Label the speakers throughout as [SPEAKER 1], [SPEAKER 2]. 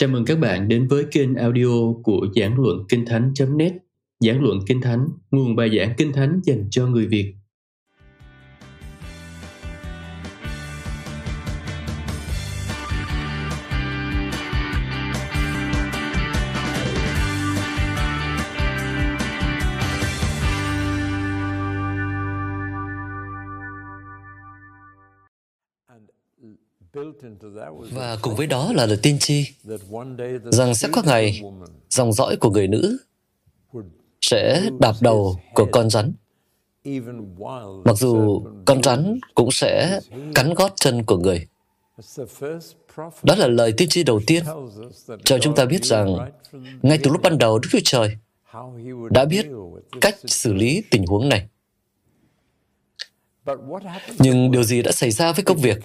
[SPEAKER 1] Chào mừng các bạn đến với kênh audio của Giảng Luận Kinh Thánh.net Giảng Luận Kinh Thánh, nguồn bài giảng Kinh Thánh dành cho người Việt.
[SPEAKER 2] Và cùng với đó là lời tiên tri rằng sẽ có ngày dòng dõi của người nữ sẽ đạp đầu của con rắn. Mặc dù con rắn cũng sẽ cắn gót chân của người. Đó là lời tiên tri đầu tiên cho chúng ta biết rằng ngay từ lúc ban đầu Đức Chúa Trời đã biết cách xử lý tình huống này. Nhưng điều gì đã xảy ra với công việc?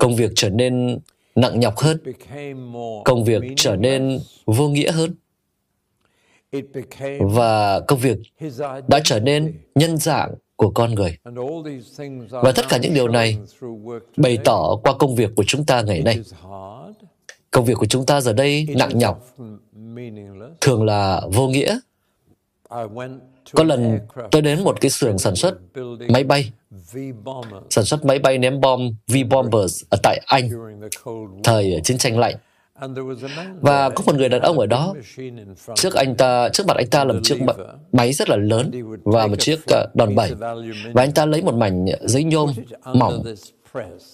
[SPEAKER 2] Công việc trở nên nặng nhọc hơn. Công việc trở nên vô nghĩa hơn. Và công việc đã trở nên nhân dạng của con người. Và tất cả những điều này bày tỏ qua công việc của chúng ta ngày nay. Công việc của chúng ta giờ đây nặng nhọc, thường là vô nghĩa. Có lần tôi đến một cái xưởng sản xuất máy bay, sản xuất máy bay ném bom V-Bombers ở tại Anh, thời chiến tranh lạnh. Và có một người đàn ông ở đó, trước anh ta, trước mặt anh ta là một chiếc máy rất là lớn và một chiếc ờ, đòn bẩy. Và anh ta lấy một mảnh giấy nhôm mỏng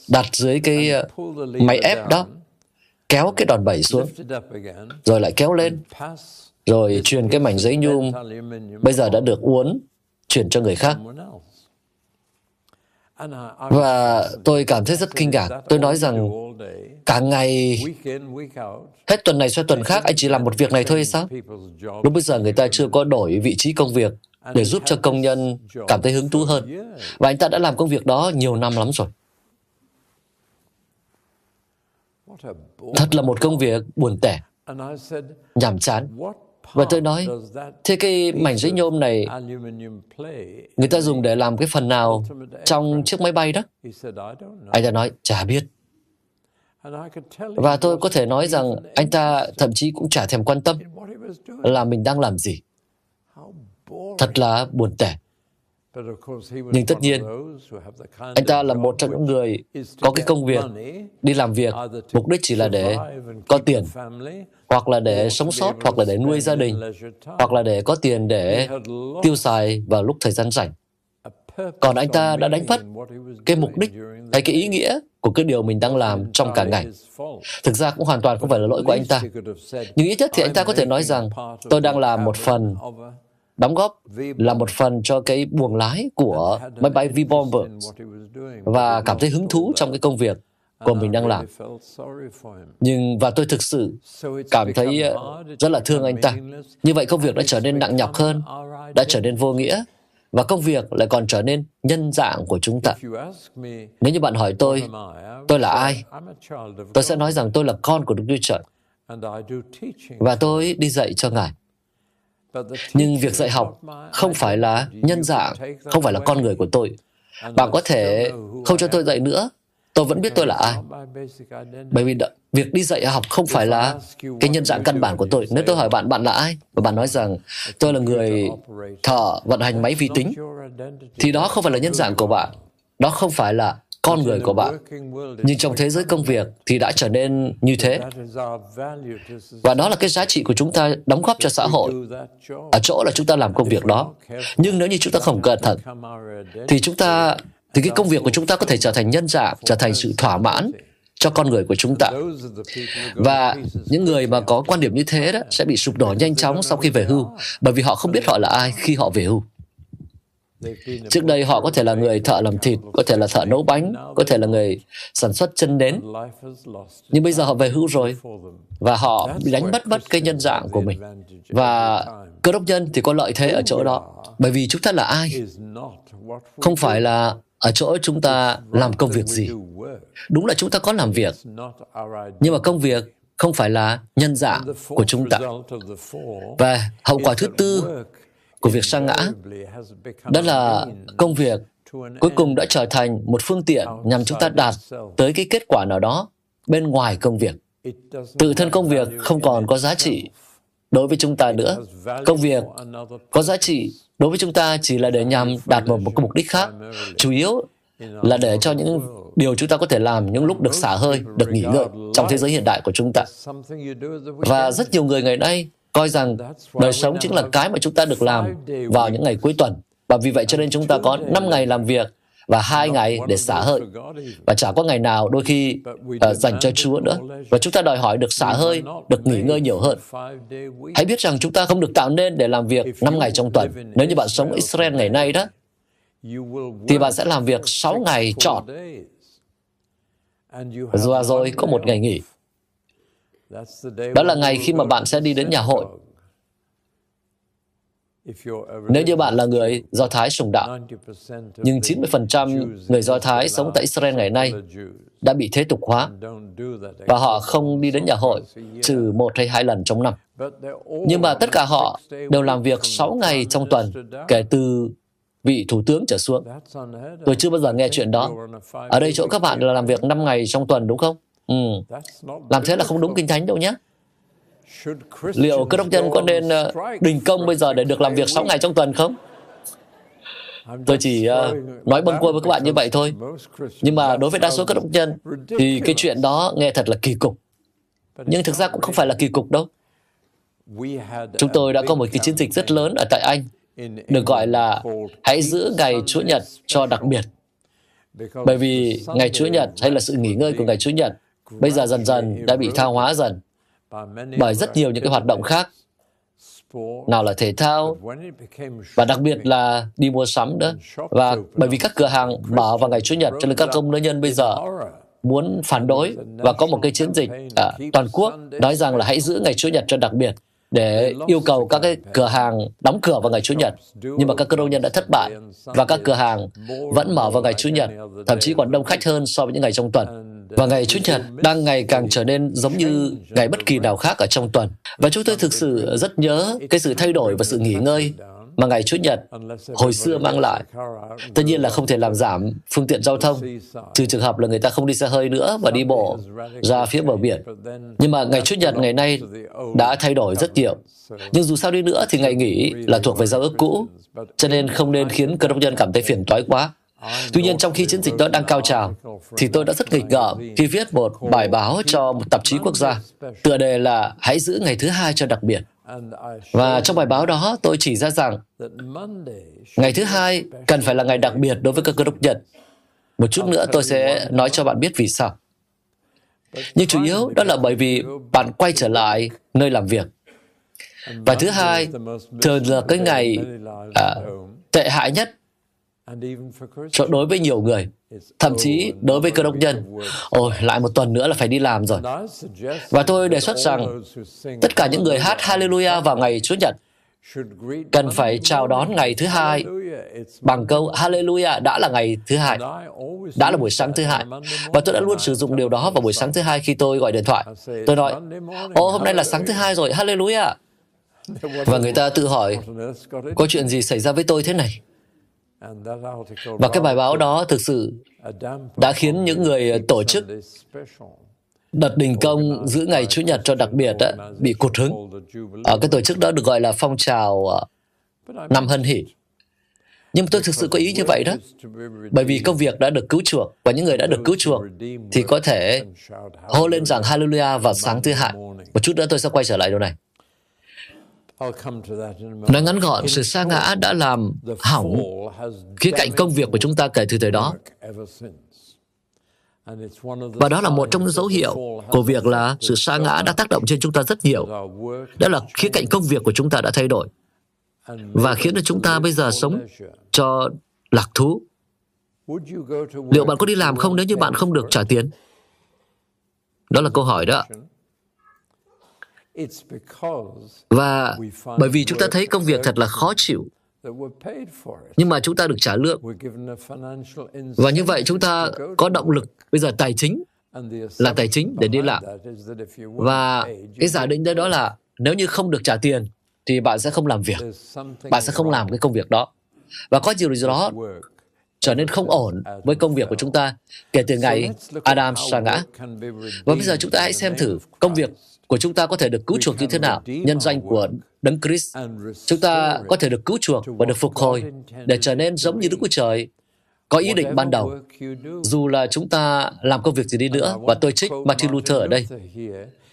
[SPEAKER 2] đặt dưới cái ờ, máy ép đó, kéo cái đòn bẩy xuống, rồi lại kéo lên, rồi truyền cái mảnh giấy nhung bây giờ đã được uốn, chuyển cho người khác. Và tôi cảm thấy rất kinh ngạc. Tôi nói rằng, cả ngày, hết tuần này sang tuần khác, anh chỉ làm một việc này thôi hay sao? Lúc bây giờ người ta chưa có đổi vị trí công việc để giúp cho công nhân cảm thấy hứng thú hơn. Và anh ta đã làm công việc đó nhiều năm lắm rồi. Thật là một công việc buồn tẻ, nhàm chán và tôi nói, thế cái mảnh giấy nhôm này người ta dùng để làm cái phần nào trong chiếc máy bay đó? Anh ta nói, chả biết. Và tôi có thể nói rằng anh ta thậm chí cũng chả thèm quan tâm là mình đang làm gì. Thật là buồn tẻ. Nhưng tất nhiên, anh ta là một trong những người có cái công việc đi làm việc, mục đích chỉ là để có tiền, hoặc là để sống sót, hoặc là để nuôi gia đình, hoặc là để có tiền để tiêu xài vào lúc thời gian rảnh. Còn anh ta đã đánh mất cái mục đích hay cái ý nghĩa của cái điều mình đang làm trong cả ngày. Thực ra cũng hoàn toàn không phải là lỗi của anh ta. Nhưng ít nhất thì anh ta có thể nói rằng tôi đang làm một phần đóng góp là một phần cho cái buồng lái của máy bay V-Bomber và cảm thấy hứng thú trong cái công việc của mình đang làm. Nhưng và tôi thực sự cảm thấy ờ, rất là thương anh ta. Như vậy công việc đã trở nên nặng nhọc hơn, đã trở nên vô nghĩa và công việc lại còn trở nên nhân dạng của chúng ta. Nếu như bạn hỏi tôi, tôi là ai? Tôi sẽ nói rằng tôi là con của Đức Chúa Trời. Và tôi đi dạy cho Ngài. Nhưng việc dạy học không phải là nhân dạng, không phải là con người của tôi. Bạn có thể không cho tôi dạy nữa, tôi vẫn biết tôi là ai. Bởi vì đ- việc đi dạy học không phải là cái nhân dạng căn bản của tôi. Nếu tôi hỏi bạn, bạn là ai? Và bạn nói rằng tôi là người thợ vận hành máy vi tính, thì đó không phải là nhân dạng của bạn. Đó không phải là con người của bạn. Nhưng trong thế giới công việc thì đã trở nên như thế. Và đó là cái giá trị của chúng ta đóng góp cho xã hội. Ở chỗ là chúng ta làm công việc đó. Nhưng nếu như chúng ta không cẩn thận, thì chúng ta thì cái công việc của chúng ta có thể trở thành nhân dạng, trở thành sự thỏa mãn cho con người của chúng ta. Và những người mà có quan điểm như thế đó sẽ bị sụp đổ nhanh chóng sau khi về hưu, bởi vì họ không biết họ là ai khi họ về hưu. Trước đây họ có thể là người thợ làm thịt, có thể là thợ nấu bánh, có thể là người sản xuất chân nến. Nhưng bây giờ họ về hưu rồi và họ bị đánh mất mất cái nhân dạng của mình. Và cơ đốc nhân thì có lợi thế ở chỗ đó. Bởi vì chúng ta là ai? Không phải là ở chỗ chúng ta làm công việc gì. Đúng là chúng ta có làm việc, nhưng mà công việc không phải là nhân dạng của chúng ta. Và hậu quả thứ tư của việc sa ngã đó là công việc cuối cùng đã trở thành một phương tiện nhằm chúng ta đạt tới cái kết quả nào đó bên ngoài công việc tự thân công việc không còn có giá trị đối với chúng ta nữa. Công việc có giá trị đối với chúng ta chỉ là để nhằm đạt một, một mục đích khác. Chủ yếu là để cho những điều chúng ta có thể làm những lúc được xả hơi, được nghỉ ngơi trong thế giới hiện đại của chúng ta. Và rất nhiều người ngày nay coi rằng đời sống chính là cái mà chúng ta được làm vào những ngày cuối tuần. Và vì vậy cho nên chúng ta có 5 ngày làm việc và hai ngày để xả hơi. Và chả có ngày nào đôi khi uh, dành cho Chúa nữa. Và chúng ta đòi hỏi được xả hơi, được nghỉ ngơi nhiều hơn. Hãy biết rằng chúng ta không được tạo nên để làm việc 5 ngày trong tuần. Nếu như bạn sống Israel ngày nay đó, thì bạn sẽ làm việc 6 ngày trọn. Và rồi có một ngày nghỉ. Đó là ngày khi mà bạn sẽ đi đến nhà hội. Nếu như bạn là người Do Thái sùng đạo, nhưng 90% người Do Thái sống tại Israel ngày nay đã bị thế tục hóa và họ không đi đến nhà hội trừ một hay hai lần trong năm. Nhưng mà tất cả họ đều làm việc 6 ngày trong tuần kể từ vị thủ tướng trở xuống. Tôi chưa bao giờ nghe chuyện đó. Ở đây chỗ các bạn là làm việc 5 ngày trong tuần đúng không? Ừ. Làm thế là không đúng kinh thánh đâu nhé. Liệu cơ đốc nhân có nên uh, đình công bây giờ để được làm việc 6 ngày trong tuần không? Tôi chỉ uh, nói bâng quơ với các bạn như vậy thôi. Nhưng mà đối với đa số các đốc nhân thì cái chuyện đó nghe thật là kỳ cục. Nhưng thực ra cũng không phải là kỳ cục đâu. Chúng tôi đã có một cái chiến dịch rất lớn ở tại Anh, được gọi là hãy giữ ngày Chúa Nhật cho đặc biệt. Bởi vì ngày Chúa Nhật hay là sự nghỉ ngơi của ngày Chúa Nhật bây giờ dần dần đã bị tha hóa dần bởi rất nhiều những cái hoạt động khác nào là thể thao và đặc biệt là đi mua sắm nữa và bởi vì các cửa hàng mở vào ngày chủ nhật cho nên các công nhân bây giờ muốn phản đối và có một cái chiến dịch à, toàn quốc nói rằng là hãy giữ ngày chủ nhật cho đặc biệt để yêu cầu các cái cửa hàng đóng cửa vào ngày Chủ nhật. Nhưng mà các cơ nhân đã thất bại và các cửa hàng vẫn mở vào ngày Chủ nhật, thậm chí còn đông khách hơn so với những ngày trong tuần. Và ngày Chủ nhật đang ngày càng trở nên giống như ngày bất kỳ nào khác ở trong tuần. Và chúng tôi thực sự rất nhớ cái sự thay đổi và sự nghỉ ngơi mà ngày Chủ nhật hồi xưa mang lại. Tất nhiên là không thể làm giảm phương tiện giao thông, trừ trường hợp là người ta không đi xe hơi nữa và đi bộ ra phía bờ biển. Nhưng mà ngày Chủ nhật ngày nay đã thay đổi rất nhiều. Nhưng dù sao đi nữa thì ngày nghỉ là thuộc về giao ước cũ, cho nên không nên khiến cơ đốc nhân cảm thấy phiền toái quá. Tuy nhiên, trong khi chiến dịch đó đang cao trào, thì tôi đã rất nghịch ngợm khi viết một bài báo cho một tạp chí quốc gia. Tựa đề là Hãy giữ ngày thứ hai cho đặc biệt. Và trong bài báo đó, tôi chỉ ra rằng ngày thứ hai cần phải là ngày đặc biệt đối với các cơ đốc nhân. Một chút nữa tôi sẽ nói cho bạn biết vì sao. Nhưng chủ yếu đó là bởi vì bạn quay trở lại nơi làm việc. Và thứ hai, thường là cái ngày à, tệ hại nhất cho đối với nhiều người, thậm chí đối với cơ đốc nhân. Ôi, lại một tuần nữa là phải đi làm rồi. Và tôi đề xuất rằng tất cả những người hát Hallelujah vào ngày Chúa Nhật cần phải chào đón ngày thứ hai bằng câu Hallelujah đã là ngày thứ hai, đã là buổi sáng thứ hai. Và tôi đã luôn sử dụng điều đó vào buổi sáng thứ hai khi tôi gọi điện thoại. Tôi nói, ô hôm nay là sáng thứ hai rồi, Hallelujah. Và người ta tự hỏi, có chuyện gì xảy ra với tôi thế này? Và cái bài báo đó thực sự đã khiến những người tổ chức đợt đình công giữ ngày Chủ nhật cho đặc biệt á, bị cụt hứng. Ở cái tổ chức đó được gọi là phong trào ờ, năm hân hỷ. Nhưng tôi thực sự có ý như vậy đó. Bởi vì công việc đã được cứu chuộc và những người đã được cứu chuộc thì có thể hô lên rằng Hallelujah vào sáng thứ hai. Một chút nữa tôi sẽ quay trở lại điều này. Nói ngắn gọn, sự sa ngã đã làm hỏng khía cạnh công việc của chúng ta kể từ thời đó. Và đó là một trong những dấu hiệu của việc là sự sa ngã đã tác động trên chúng ta rất nhiều. Đó là khía cạnh công việc của chúng ta đã thay đổi và khiến cho chúng ta bây giờ sống cho lạc thú. Liệu bạn có đi làm không nếu như bạn không được trả tiền? Đó là câu hỏi đó. Và bởi vì chúng ta thấy công việc thật là khó chịu, nhưng mà chúng ta được trả lương. Và như vậy chúng ta có động lực bây giờ tài chính là tài chính để đi làm. Và cái giả định đó là nếu như không được trả tiền thì bạn sẽ không làm việc. Bạn sẽ không làm cái công việc đó. Và có điều gì đó trở nên không ổn với công việc của chúng ta kể từ ngày Adam sa ngã. Và bây giờ chúng ta hãy xem thử công việc của chúng ta có thể được cứu chuộc như thế nào nhân danh của Đấng Christ. Chúng ta có thể được cứu chuộc và được phục hồi để trở nên giống như Đức Chúa Trời có ý định ban đầu. Dù là chúng ta làm công việc gì đi nữa, và tôi trích Martin Luther ở đây.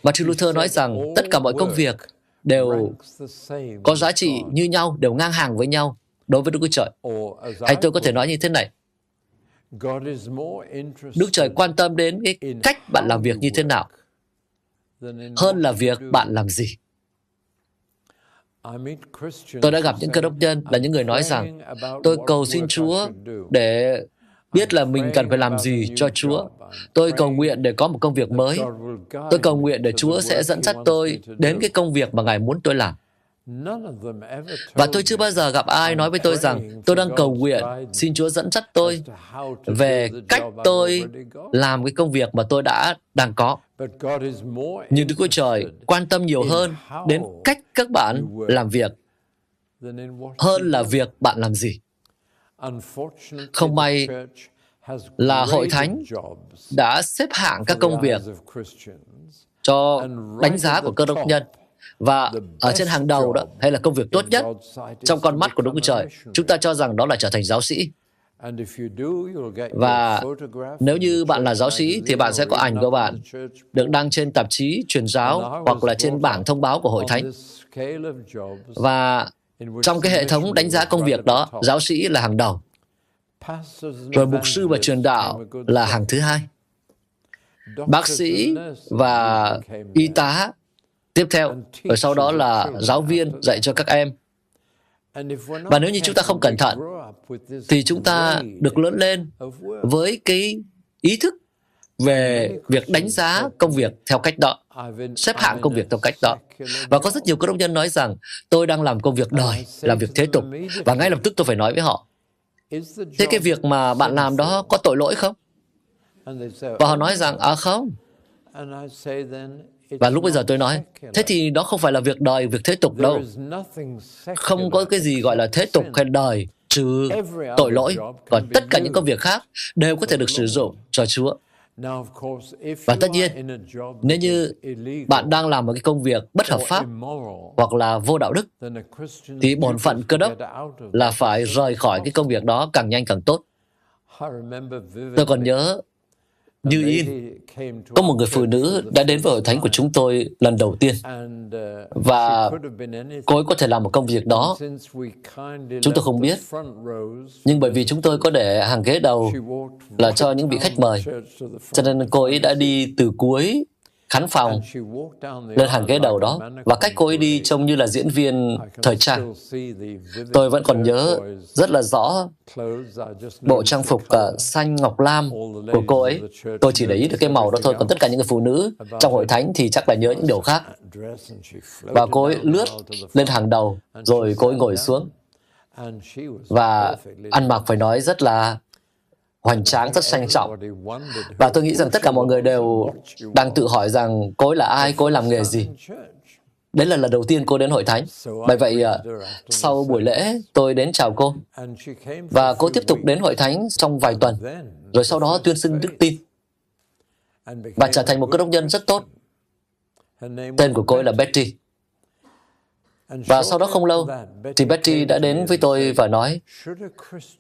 [SPEAKER 2] Martin Luther nói rằng tất cả mọi công việc đều có giá trị như nhau, đều ngang hàng với nhau đối với Đức Chúa Trời. Hay tôi có thể nói như thế này. Đức Trời quan tâm đến cái cách bạn làm việc như thế nào hơn là việc bạn làm gì. Tôi đã gặp những cơ đốc nhân là những người nói rằng tôi cầu xin Chúa để biết là mình cần phải làm gì cho Chúa. Tôi cầu nguyện để có một công việc mới. Tôi cầu nguyện để Chúa sẽ dẫn dắt tôi đến cái công việc mà Ngài muốn tôi làm. Và tôi chưa bao giờ gặp ai nói với tôi rằng tôi đang cầu nguyện, xin Chúa dẫn dắt tôi về cách tôi làm cái công việc mà tôi đã đang có. Nhưng Đức Chúa Trời quan tâm nhiều hơn đến cách các bạn làm việc hơn là việc bạn làm gì. Không may là hội thánh đã xếp hạng các công việc cho đánh giá của cơ đốc nhân và ở trên hàng đầu đó hay là công việc tốt nhất trong con mắt của Đức Chúa Trời, chúng ta cho rằng đó là trở thành giáo sĩ. Và nếu như bạn là giáo sĩ thì bạn sẽ có ảnh của bạn được đăng trên tạp chí truyền giáo hoặc là trên bảng thông báo của hội thánh. Và trong cái hệ thống đánh giá công việc đó, giáo sĩ là hàng đầu. Rồi mục sư và truyền đạo là hàng thứ hai. Bác sĩ và y tá tiếp theo, rồi sau đó là giáo viên dạy cho các em. Và nếu như chúng ta không cẩn thận, thì chúng ta được lớn lên với cái ý thức về việc đánh giá công việc theo cách đó, xếp hạng công việc theo cách đó. Và có rất nhiều cơ đốc nhân nói rằng tôi đang làm công việc đời, làm việc thế tục, và ngay lập tức tôi phải nói với họ, thế cái việc mà bạn làm đó có tội lỗi không? Và họ nói rằng, à không. Và lúc bây giờ tôi nói, thế thì đó không phải là việc đời, việc thế tục đâu. Không có cái gì gọi là thế tục hay đời trừ tội lỗi. Còn tất cả những công việc khác đều có thể được sử dụng cho Chúa. Và tất nhiên, nếu như bạn đang làm một cái công việc bất hợp pháp hoặc là vô đạo đức, thì bổn phận cơ đốc là phải rời khỏi cái công việc đó càng nhanh càng tốt. Tôi còn nhớ như in có một người phụ nữ đã đến với hội thánh của chúng tôi lần đầu tiên. Và cô ấy có thể làm một công việc đó. Chúng tôi không biết. nhưng bởi vì chúng tôi có để hàng ghế đầu là cho những vị khách mời. cho nên cô ấy đã đi từ cuối khán phòng lên hàng ghế đầu đó và cách cô ấy đi trông như là diễn viên thời trang. Tôi vẫn còn nhớ rất là rõ bộ trang phục uh, xanh ngọc lam của cô ấy. Tôi chỉ để ý được cái màu đó thôi, còn tất cả những người phụ nữ trong hội thánh thì chắc là nhớ những điều khác. Và cô ấy lướt lên hàng đầu, rồi cô ấy ngồi xuống. Và ăn mặc phải nói rất là hoành tráng, rất sang trọng. Và tôi nghĩ rằng tất cả mọi người đều đang tự hỏi rằng cô ấy là ai, cô ấy làm nghề gì. Đấy là lần đầu tiên cô đến hội thánh. Bởi vậy, à, sau buổi lễ, tôi đến chào cô. Và cô tiếp tục đến hội thánh trong vài tuần, rồi sau đó tuyên xưng đức tin. Và trở thành một cơ đốc nhân rất tốt. Tên của cô ấy là Betty. Và sau đó không lâu, thì Betty đã đến với tôi và nói,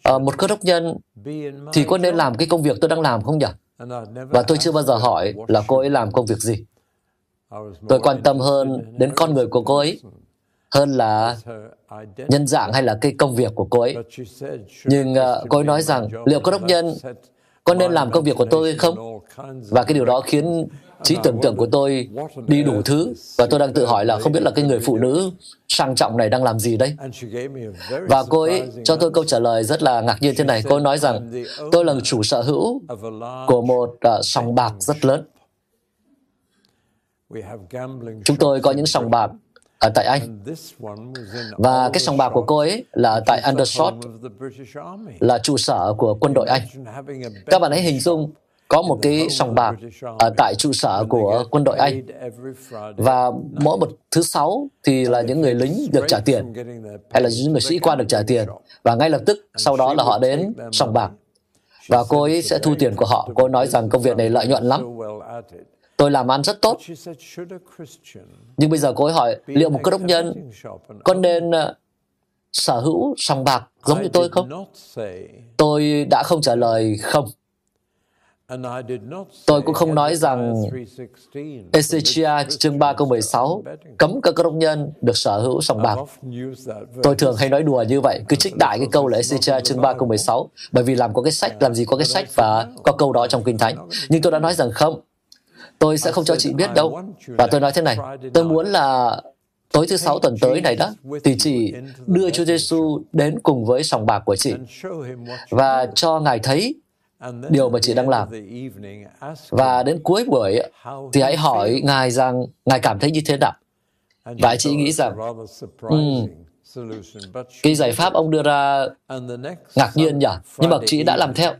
[SPEAKER 2] à, một cơ đốc nhân thì có nên làm cái công việc tôi đang làm không nhỉ? Và tôi chưa bao giờ hỏi là cô ấy làm công việc gì. Tôi quan tâm hơn đến con người của cô ấy hơn là nhân dạng hay là cái công việc của cô ấy. Nhưng uh, cô ấy nói rằng liệu cơ đốc nhân có nên làm công việc của tôi không? Và cái điều đó khiến trí tưởng tượng của tôi đi đủ thứ và tôi đang tự hỏi là không biết là cái người phụ nữ sang trọng này đang làm gì đây và cô ấy cho tôi câu trả lời rất là ngạc nhiên thế này cô ấy nói rằng tôi là chủ sở hữu của một uh, sòng bạc rất lớn chúng tôi có những sòng bạc ở tại Anh. Và cái sòng bạc của cô ấy là tại Undershot, là trụ sở của quân đội Anh. Các bạn hãy hình dung có một cái sòng bạc ở tại trụ sở của quân đội Anh và mỗi một thứ sáu thì là những người lính được trả tiền, hay là những người sĩ quan được trả tiền và ngay lập tức, sau đó là họ đến sòng bạc và cô ấy sẽ thu tiền của họ. Cô ấy nói rằng công việc này lợi nhuận lắm. Tôi làm ăn rất tốt. Nhưng bây giờ cô ấy hỏi, liệu một cơ đốc nhân có nên ờ, sở hữu sòng bạc giống như tôi không? Tôi đã không trả lời không. Tôi cũng không nói rằng Ezechia chương 3 câu 16 cấm các đốc nhân được sở hữu sòng bạc. Tôi thường hay nói đùa như vậy, cứ trích đại cái câu là Ezechia chương 3 câu 16 bởi vì làm có cái sách, làm gì có cái sách và có câu đó trong Kinh Thánh. Nhưng tôi đã nói rằng không, tôi sẽ không cho chị biết đâu. Và tôi nói thế này, tôi muốn là tối thứ sáu tuần tới này đó, thì chị đưa Chúa Giêsu đến cùng với sòng bạc của chị và cho Ngài thấy điều mà chị đang làm. Và đến cuối buổi thì hãy hỏi Ngài rằng Ngài cảm thấy như thế nào. Và chị nghĩ rằng um, cái giải pháp ông đưa ra ngạc nhiên nhỉ, nhưng mà chị đã làm theo.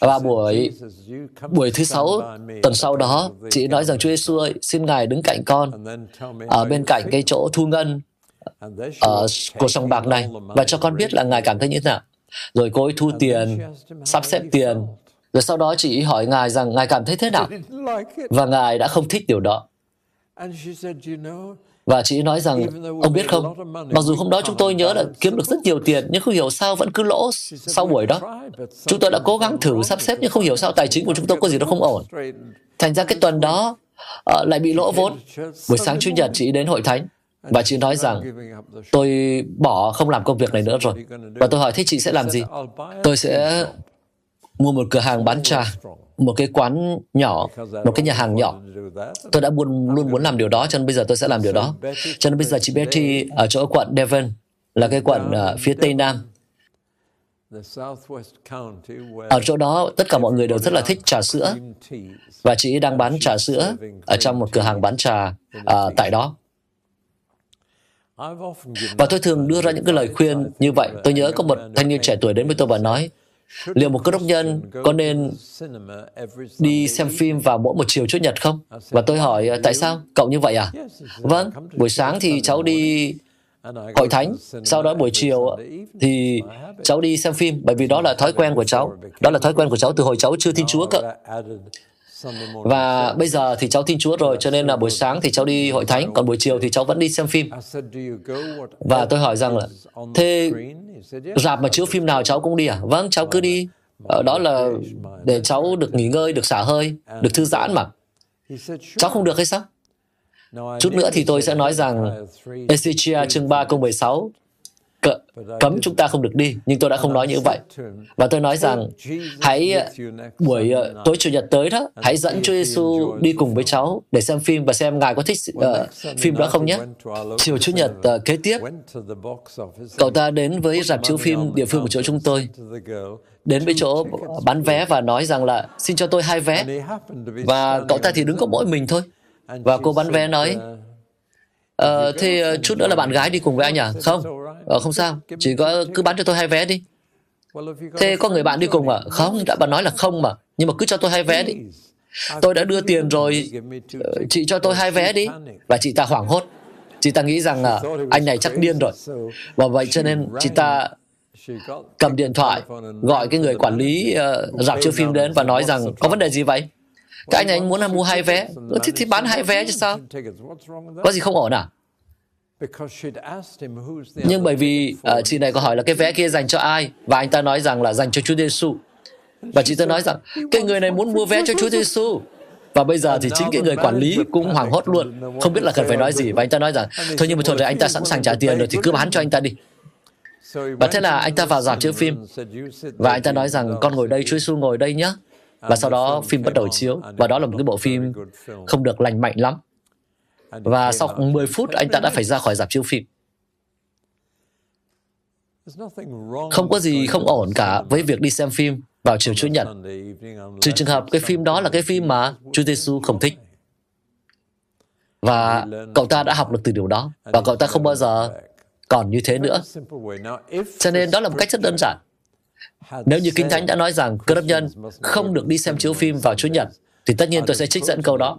[SPEAKER 2] Và buổi buổi thứ sáu tuần sau đó, chị nói rằng Chúa Giêsu ơi, xin Ngài đứng cạnh con ở bên cạnh cái chỗ thu ngân ở của sòng bạc này và cho con biết là Ngài cảm thấy như thế nào. Rồi cô ấy thu tiền, sắp xếp tiền. Rồi sau đó chị hỏi Ngài rằng Ngài cảm thấy thế nào. Và Ngài đã không thích điều đó. Và chị nói rằng, ông biết không, mặc dù hôm đó chúng tôi nhớ là kiếm được rất nhiều tiền, nhưng không hiểu sao vẫn cứ lỗ sau buổi đó. Chúng tôi đã cố gắng thử sắp xếp, nhưng không hiểu sao tài chính của chúng tôi có gì đó không ổn. Thành ra cái tuần đó uh, lại bị lỗ vốn. Buổi sáng Chủ nhật chị đến hội thánh, và chị nói rằng tôi bỏ không làm công việc này nữa rồi. Và tôi hỏi thế chị sẽ làm gì? Tôi sẽ mua một cửa hàng bán trà, một cái quán nhỏ, một cái nhà hàng nhỏ. Tôi đã luôn luôn muốn làm điều đó, cho nên bây giờ tôi sẽ làm điều đó. Cho nên bây giờ chị Betty ở chỗ quận Devon, là cái quận uh, phía tây nam. Ở chỗ đó, tất cả mọi người đều rất là thích trà sữa. Và chị đang bán trà sữa ở trong một cửa hàng bán trà uh, tại đó. Và tôi thường đưa ra những cái lời khuyên như vậy. Tôi nhớ có một thanh niên trẻ tuổi đến với tôi và nói, liệu một cơ đốc nhân có nên đi xem phim vào mỗi một chiều Chủ nhật không? Và tôi hỏi, ờ, tại sao? Cậu như vậy à? Vâng, buổi sáng thì cháu đi hội thánh, sau đó buổi chiều thì cháu đi xem phim, bởi vì đó là thói quen của cháu. Đó là thói quen của cháu từ hồi cháu chưa tin Chúa cơ. Và bây giờ thì cháu tin Chúa rồi, cho nên là buổi sáng thì cháu đi hội thánh, còn buổi chiều thì cháu vẫn đi xem phim. Và tôi hỏi rằng là, thế rạp mà chiếu phim nào cháu cũng đi à? Vâng, cháu cứ đi. Ờ, đó là để cháu được nghỉ ngơi, được xả hơi, được thư giãn mà. Cháu không được hay sao? Chút nữa thì tôi sẽ nói rằng Ezechia chương 3 câu 16 cấm chúng ta không được đi, nhưng tôi đã không nói như vậy. Và tôi nói rằng, hãy ờ, buổi ờ, tối Chủ nhật tới đó, hãy dẫn Chúa Giêsu đi cùng với cháu để xem phim và xem Ngài có thích uh, phim đó không nhé. Chiều Chủ nhật uh, kế tiếp, cậu ta đến với rạp chiếu phim địa phương của chỗ chúng tôi, đến với chỗ bán vé và nói rằng là xin cho tôi hai vé. Và cậu ta thì đứng có mỗi mình thôi. Và cô bán vé nói, Ờ, thế chút nữa là bạn gái đi cùng với anh à? Không, ờ, không sao, chỉ có cứ bán cho tôi hai vé đi. Thế có người bạn đi cùng à? Không, đã bạn nói là không mà, nhưng mà cứ cho tôi hai vé đi. Tôi đã đưa tiền rồi, ờ, chị cho tôi hai vé đi. Và chị ta hoảng hốt. Chị ta nghĩ rằng là anh này chắc điên rồi. Và vậy cho nên chị ta cầm điện thoại gọi cái người quản lý uh, rạp chiếu phim đến và nói rằng có vấn đề gì vậy? Cái anh này anh muốn là mua hai vé. Ừ, thì, thì bán hai vé chứ sao? Có gì không ổn à? Nhưng bởi vì uh, chị này có hỏi là cái vé kia dành cho ai và anh ta nói rằng là dành cho Chúa Giêsu. Và chị ta nói rằng cái người này muốn mua vé cho Chúa Giêsu. Và bây giờ thì chính cái người quản lý cũng hoảng hốt luôn, không biết là cần phải nói gì. Và anh ta nói rằng, thôi nhưng mà thôi rồi anh ta sẵn sàng trả tiền rồi thì cứ bán cho anh ta đi. Và thế là anh ta vào dạp chiếu phim và anh ta nói rằng con ngồi đây, Chúa Giêsu ngồi đây nhé. Và sau đó phim bắt đầu chiếu và đó là một cái bộ phim không được lành mạnh lắm. Và sau 10 phút, anh ta đã phải ra khỏi dạp chiếu phim. Không có gì không ổn cả với việc đi xem phim vào chiều Chủ nhật. Trừ trường hợp cái phim đó là cái phim mà Chúa Giêsu không thích. Và cậu ta đã học được từ điều đó và cậu ta không bao giờ còn như thế nữa. Cho nên đó là một cách rất đơn giản. Nếu như Kinh Thánh đã nói rằng cơ đốc nhân không được đi xem chiếu phim vào Chủ nhật, thì tất nhiên tôi sẽ trích dẫn câu đó.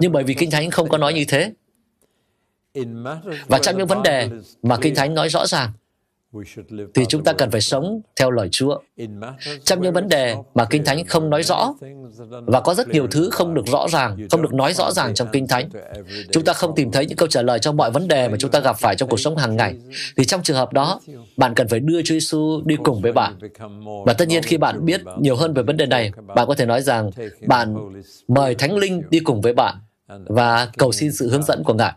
[SPEAKER 2] Nhưng bởi vì Kinh Thánh không có nói như thế, và trong những vấn đề mà Kinh Thánh nói rõ ràng, thì chúng ta cần phải sống theo lời Chúa. Trong những vấn đề mà Kinh Thánh không nói rõ, và có rất nhiều thứ không được rõ ràng, không được nói rõ ràng trong Kinh Thánh, chúng ta không tìm thấy những câu trả lời cho mọi vấn đề mà chúng ta gặp phải trong cuộc sống hàng ngày, thì trong trường hợp đó, bạn cần phải đưa Chúa Giêsu đi cùng với bạn. Và tất nhiên khi bạn biết nhiều hơn về vấn đề này, bạn có thể nói rằng bạn mời Thánh Linh đi cùng với bạn và cầu xin sự hướng dẫn của Ngài.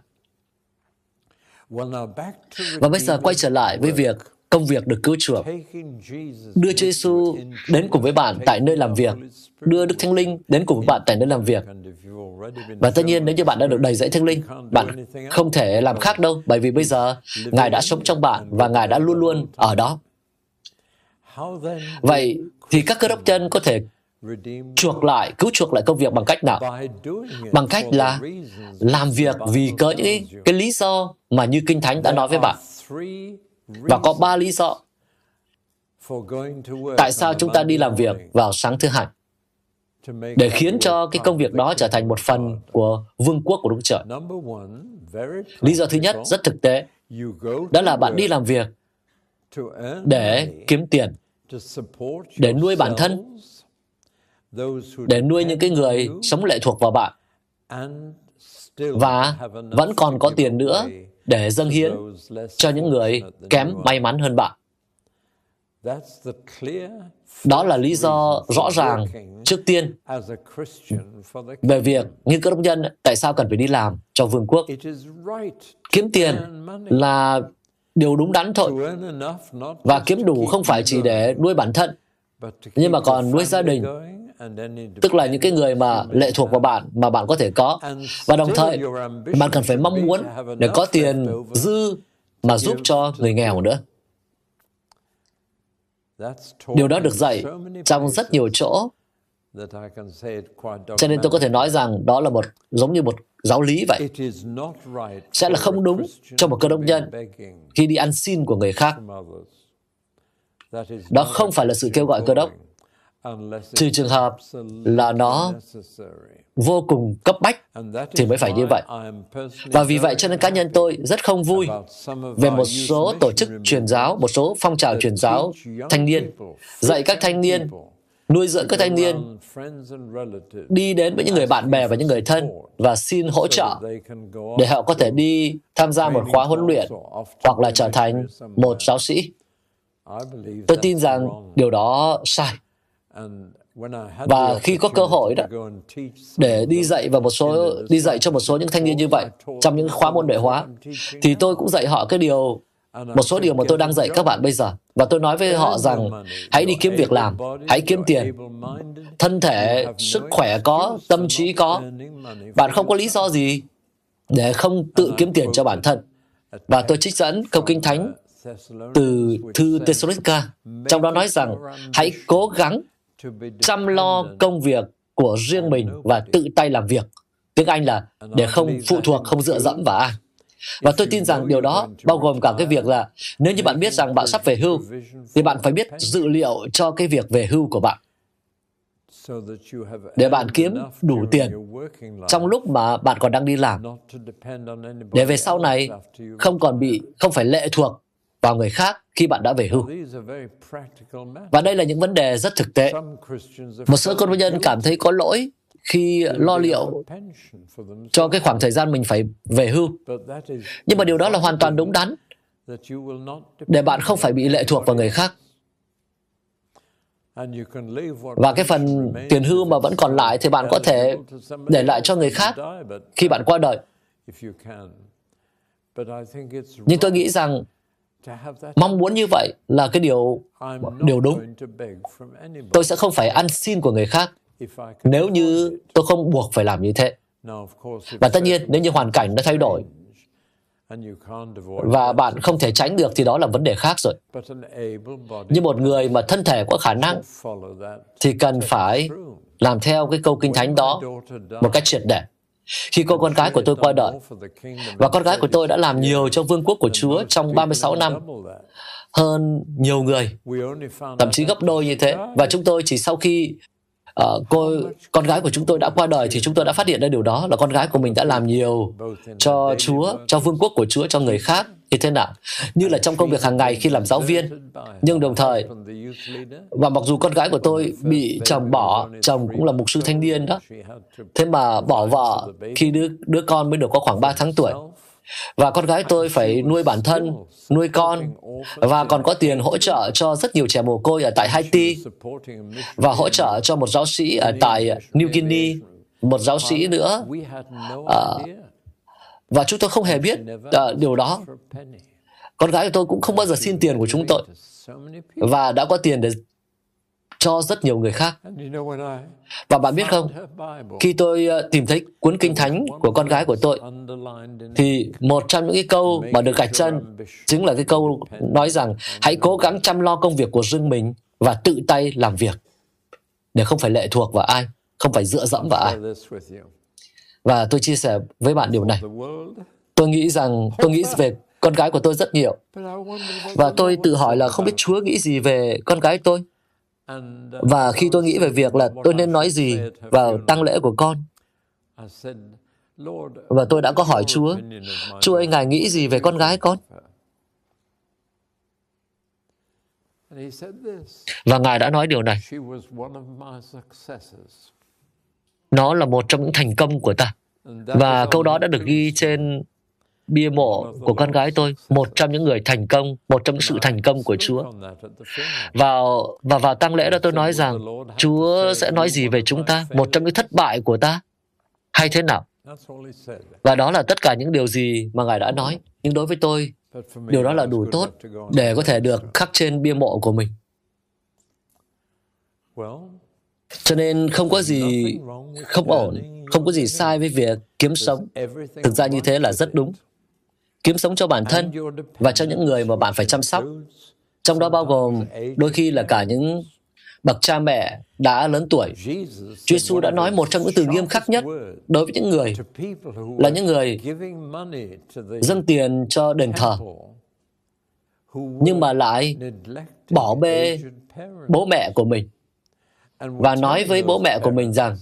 [SPEAKER 2] Và bây giờ quay trở lại với việc công việc được cứu chuộc. Đưa Chúa Giêsu đến cùng với bạn tại nơi làm việc, đưa Đức Thánh Linh đến cùng với bạn tại nơi làm việc. Và tất nhiên nếu như bạn đã được đầy dẫy Thánh Linh, bạn không thể làm khác đâu, bởi vì bây giờ Ngài đã sống trong bạn và Ngài đã luôn luôn ở đó. Vậy thì các cơ đốc nhân có thể chuộc lại, cứu chuộc lại công việc bằng cách nào? Bằng cách là làm việc vì cớ những cái, cái lý do mà như Kinh Thánh đã nói với bạn. Và có ba lý do tại sao chúng ta đi làm việc vào sáng thứ hai để khiến cho cái công việc đó trở thành một phần của vương quốc của Đức Trời. Lý do thứ nhất rất thực tế, đó là bạn đi làm việc để kiếm tiền, để nuôi bản thân, để nuôi những cái người sống lệ thuộc vào bạn và vẫn còn có tiền nữa để dâng hiến cho những người kém may mắn hơn bạn. Đó là lý do rõ ràng trước tiên về việc như cơ đốc nhân tại sao cần phải đi làm cho vương quốc. Kiếm tiền là điều đúng đắn thôi. Và kiếm đủ không phải chỉ để nuôi bản thân, nhưng mà còn nuôi gia đình, tức là những cái người mà lệ thuộc vào bạn mà bạn có thể có. Và đồng thời bạn cần phải mong muốn để có tiền dư mà giúp cho người nghèo nữa. Điều đó được dạy trong rất nhiều chỗ. cho nên tôi có thể nói rằng đó là một giống như một giáo lý vậy. Sẽ là không đúng cho một cơ đốc nhân khi đi ăn xin của người khác. đó không phải là sự kêu gọi cơ đốc trừ trường hợp là nó vô cùng cấp bách thì mới phải như vậy. Và vì vậy cho nên cá nhân tôi rất không vui về một số tổ chức truyền giáo, một số phong trào truyền giáo thanh niên, dạy các thanh niên nuôi dưỡng các thanh niên đi đến với những người bạn bè và những người thân và xin hỗ trợ để họ có thể đi tham gia một khóa huấn luyện hoặc là trở thành một giáo sĩ. Tôi tin rằng điều đó sai và khi có cơ hội đó để đi dạy vào một số đi dạy cho một số những thanh niên như vậy trong những khóa môn đệ hóa thì tôi cũng dạy họ cái điều một số điều mà tôi đang dạy các bạn bây giờ. Và tôi nói với họ rằng hãy đi kiếm việc làm hãy kiếm tiền. thân thể sức khỏe có tâm trí có. bạn không có lý do gì để không tự kiếm tiền cho bản thân. Và tôi trích dẫn câu kinh thánh từ thư Thessalonica trong đó nói rằng hãy cố gắng chăm lo công việc của riêng mình và tự tay làm việc. Tiếng Anh là để không phụ thuộc, không dựa dẫm vào ai. Và tôi tin rằng điều đó bao gồm cả cái việc là nếu như bạn biết rằng bạn sắp về hưu, thì bạn phải biết dự liệu cho cái việc về hưu của bạn để bạn kiếm đủ tiền trong lúc mà bạn còn đang đi làm để về sau này không còn bị không phải lệ thuộc vào người khác khi bạn đã về hưu. Và đây là những vấn đề rất thực tế. Một số công nhân cảm thấy có lỗi khi lo liệu cho cái khoảng thời gian mình phải về hưu. Nhưng mà điều đó là hoàn toàn đúng đắn, để bạn không phải bị lệ thuộc vào người khác. Và cái phần tiền hưu mà vẫn còn lại thì bạn có thể để lại cho người khác khi bạn qua đời. Nhưng tôi nghĩ rằng mong muốn như vậy là cái điều điều đúng. tôi sẽ không phải ăn xin của người khác. Nếu như tôi không buộc phải làm như thế. Và tất nhiên nếu như hoàn cảnh nó thay đổi và bạn không thể tránh được thì đó là vấn đề khác rồi. Như một người mà thân thể có khả năng thì cần phải làm theo cái câu kinh thánh đó một cách triệt để khi cô con gái của tôi qua đời, và con gái của tôi đã làm nhiều cho vương quốc của Chúa trong 36 năm, hơn nhiều người, thậm chí gấp đôi như thế. Và chúng tôi chỉ sau khi uh, cô con gái của chúng tôi đã qua đời thì chúng tôi đã phát hiện ra điều đó là con gái của mình đã làm nhiều cho Chúa, cho vương quốc của Chúa cho người khác như thế nào? Như là trong công việc hàng ngày khi làm giáo viên. Nhưng đồng thời và mặc dù con gái của tôi bị chồng bỏ chồng cũng là mục sư thanh niên đó. Thế mà bỏ vợ khi đứa đứa con mới được có khoảng 3 tháng tuổi. Và con gái tôi phải nuôi bản thân, nuôi con. Và còn có tiền hỗ trợ cho rất nhiều trẻ mồ côi ở tại Haiti. Và hỗ trợ cho một giáo sĩ ở tại New Guinea, một giáo sĩ nữa. À, và chúng tôi không hề biết uh, điều đó. Con gái của tôi cũng không bao giờ xin tiền của chúng tôi và đã có tiền để cho rất nhiều người khác. Và bạn biết không, khi tôi à, tìm thấy cuốn kinh thánh của con gái của tôi, thì một trong những cái câu mà được gạch chân chính là cái câu nói rằng hãy cố gắng chăm lo công việc của riêng mình và tự tay làm việc để không phải lệ thuộc vào ai, không phải dựa dẫm vào ai. Và tôi chia sẻ với bạn điều này. Tôi nghĩ rằng tôi nghĩ về con gái của tôi rất nhiều. Và tôi tự hỏi là không biết Chúa nghĩ gì về con gái tôi. Và khi tôi nghĩ về việc là tôi nên nói gì vào tăng lễ của con, và tôi đã có hỏi Chúa, Chúa ơi, Ngài nghĩ gì về con gái con? Và Ngài đã nói điều này. Nó là một trong những thành công của ta. Và câu đó đã được ghi trên bia mộ của con gái tôi, một trong những người thành công, một trong những sự thành công của Chúa. Vào và vào tang lễ đó tôi nói rằng Chúa sẽ nói gì về chúng ta, một trong những thất bại của ta, hay thế nào? Và đó là tất cả những điều gì mà Ngài đã nói. Nhưng đối với tôi, điều đó là đủ tốt để có thể được khắc trên bia mộ của mình. Cho nên không có gì không ổn, không có gì sai với việc kiếm sống. Thực ra như thế là rất đúng kiếm sống cho bản thân và cho những người mà bạn phải chăm sóc. Trong đó bao gồm đôi khi là cả những bậc cha mẹ đã lớn tuổi. Chúa Giêsu đã nói một trong những từ nghiêm khắc nhất đối với những người là những người dâng tiền cho đền thờ nhưng mà lại bỏ bê bố mẹ của mình và nói với bố mẹ của mình rằng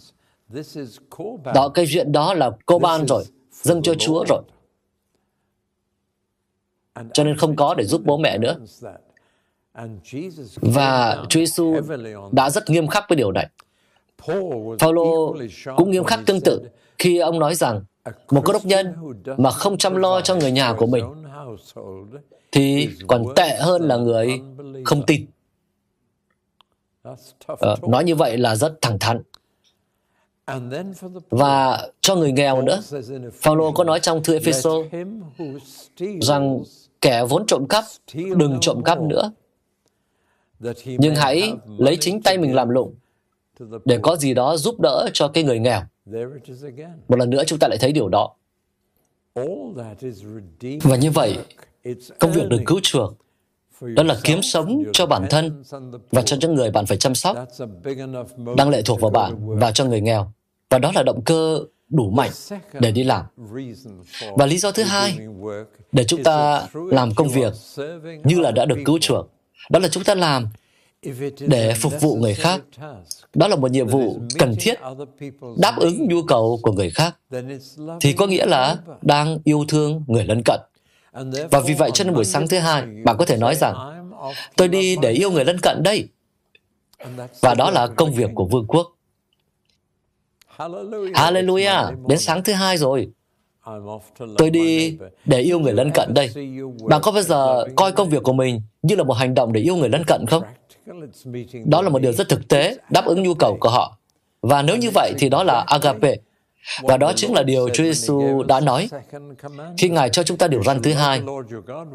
[SPEAKER 2] đó cái chuyện đó là cô ban rồi dâng cho Chúa rồi cho nên không có để giúp bố mẹ nữa. Và Chúa Giêsu đã rất nghiêm khắc với điều này. Phaolô cũng nghiêm khắc tương tự khi ông nói rằng một cơ đốc nhân mà không chăm lo cho người nhà của mình thì còn tệ hơn là người không tin. Ờ, nói như vậy là rất thẳng thắn. Và cho người nghèo nữa, Phaolô có nói trong thư Epheso rằng kẻ vốn trộm cắp đừng trộm cắp nữa. nhưng hãy lấy chính tay mình làm lụng để có gì đó giúp đỡ cho cái người nghèo. Một lần nữa chúng ta lại thấy điều đó. Và như vậy công việc được cứu chuộc đó là kiếm sống cho bản thân và cho những người bạn phải chăm sóc đang lệ thuộc vào bạn và cho người nghèo và đó là động cơ đủ mạnh để đi làm. Và lý do thứ hai để chúng ta làm công việc như là đã được cứu chuộc, đó là chúng ta làm để phục vụ người khác. Đó là một nhiệm vụ cần thiết đáp ứng nhu cầu của người khác thì có nghĩa là đang yêu thương người lân cận. Và vì vậy cho nên buổi sáng thứ hai, bạn có thể nói rằng tôi đi để yêu người lân cận đây. Và đó là công việc của vương quốc. Hallelujah, đến sáng thứ hai rồi. Tôi đi để yêu người lân cận đây. Bạn có bao giờ coi công việc của mình như là một hành động để yêu người lân cận không? Đó là một điều rất thực tế, đáp ứng nhu cầu của họ. Và nếu như vậy thì đó là agape. Và đó chính là điều Chúa Giêsu đã nói. Khi Ngài cho chúng ta điều răn thứ hai,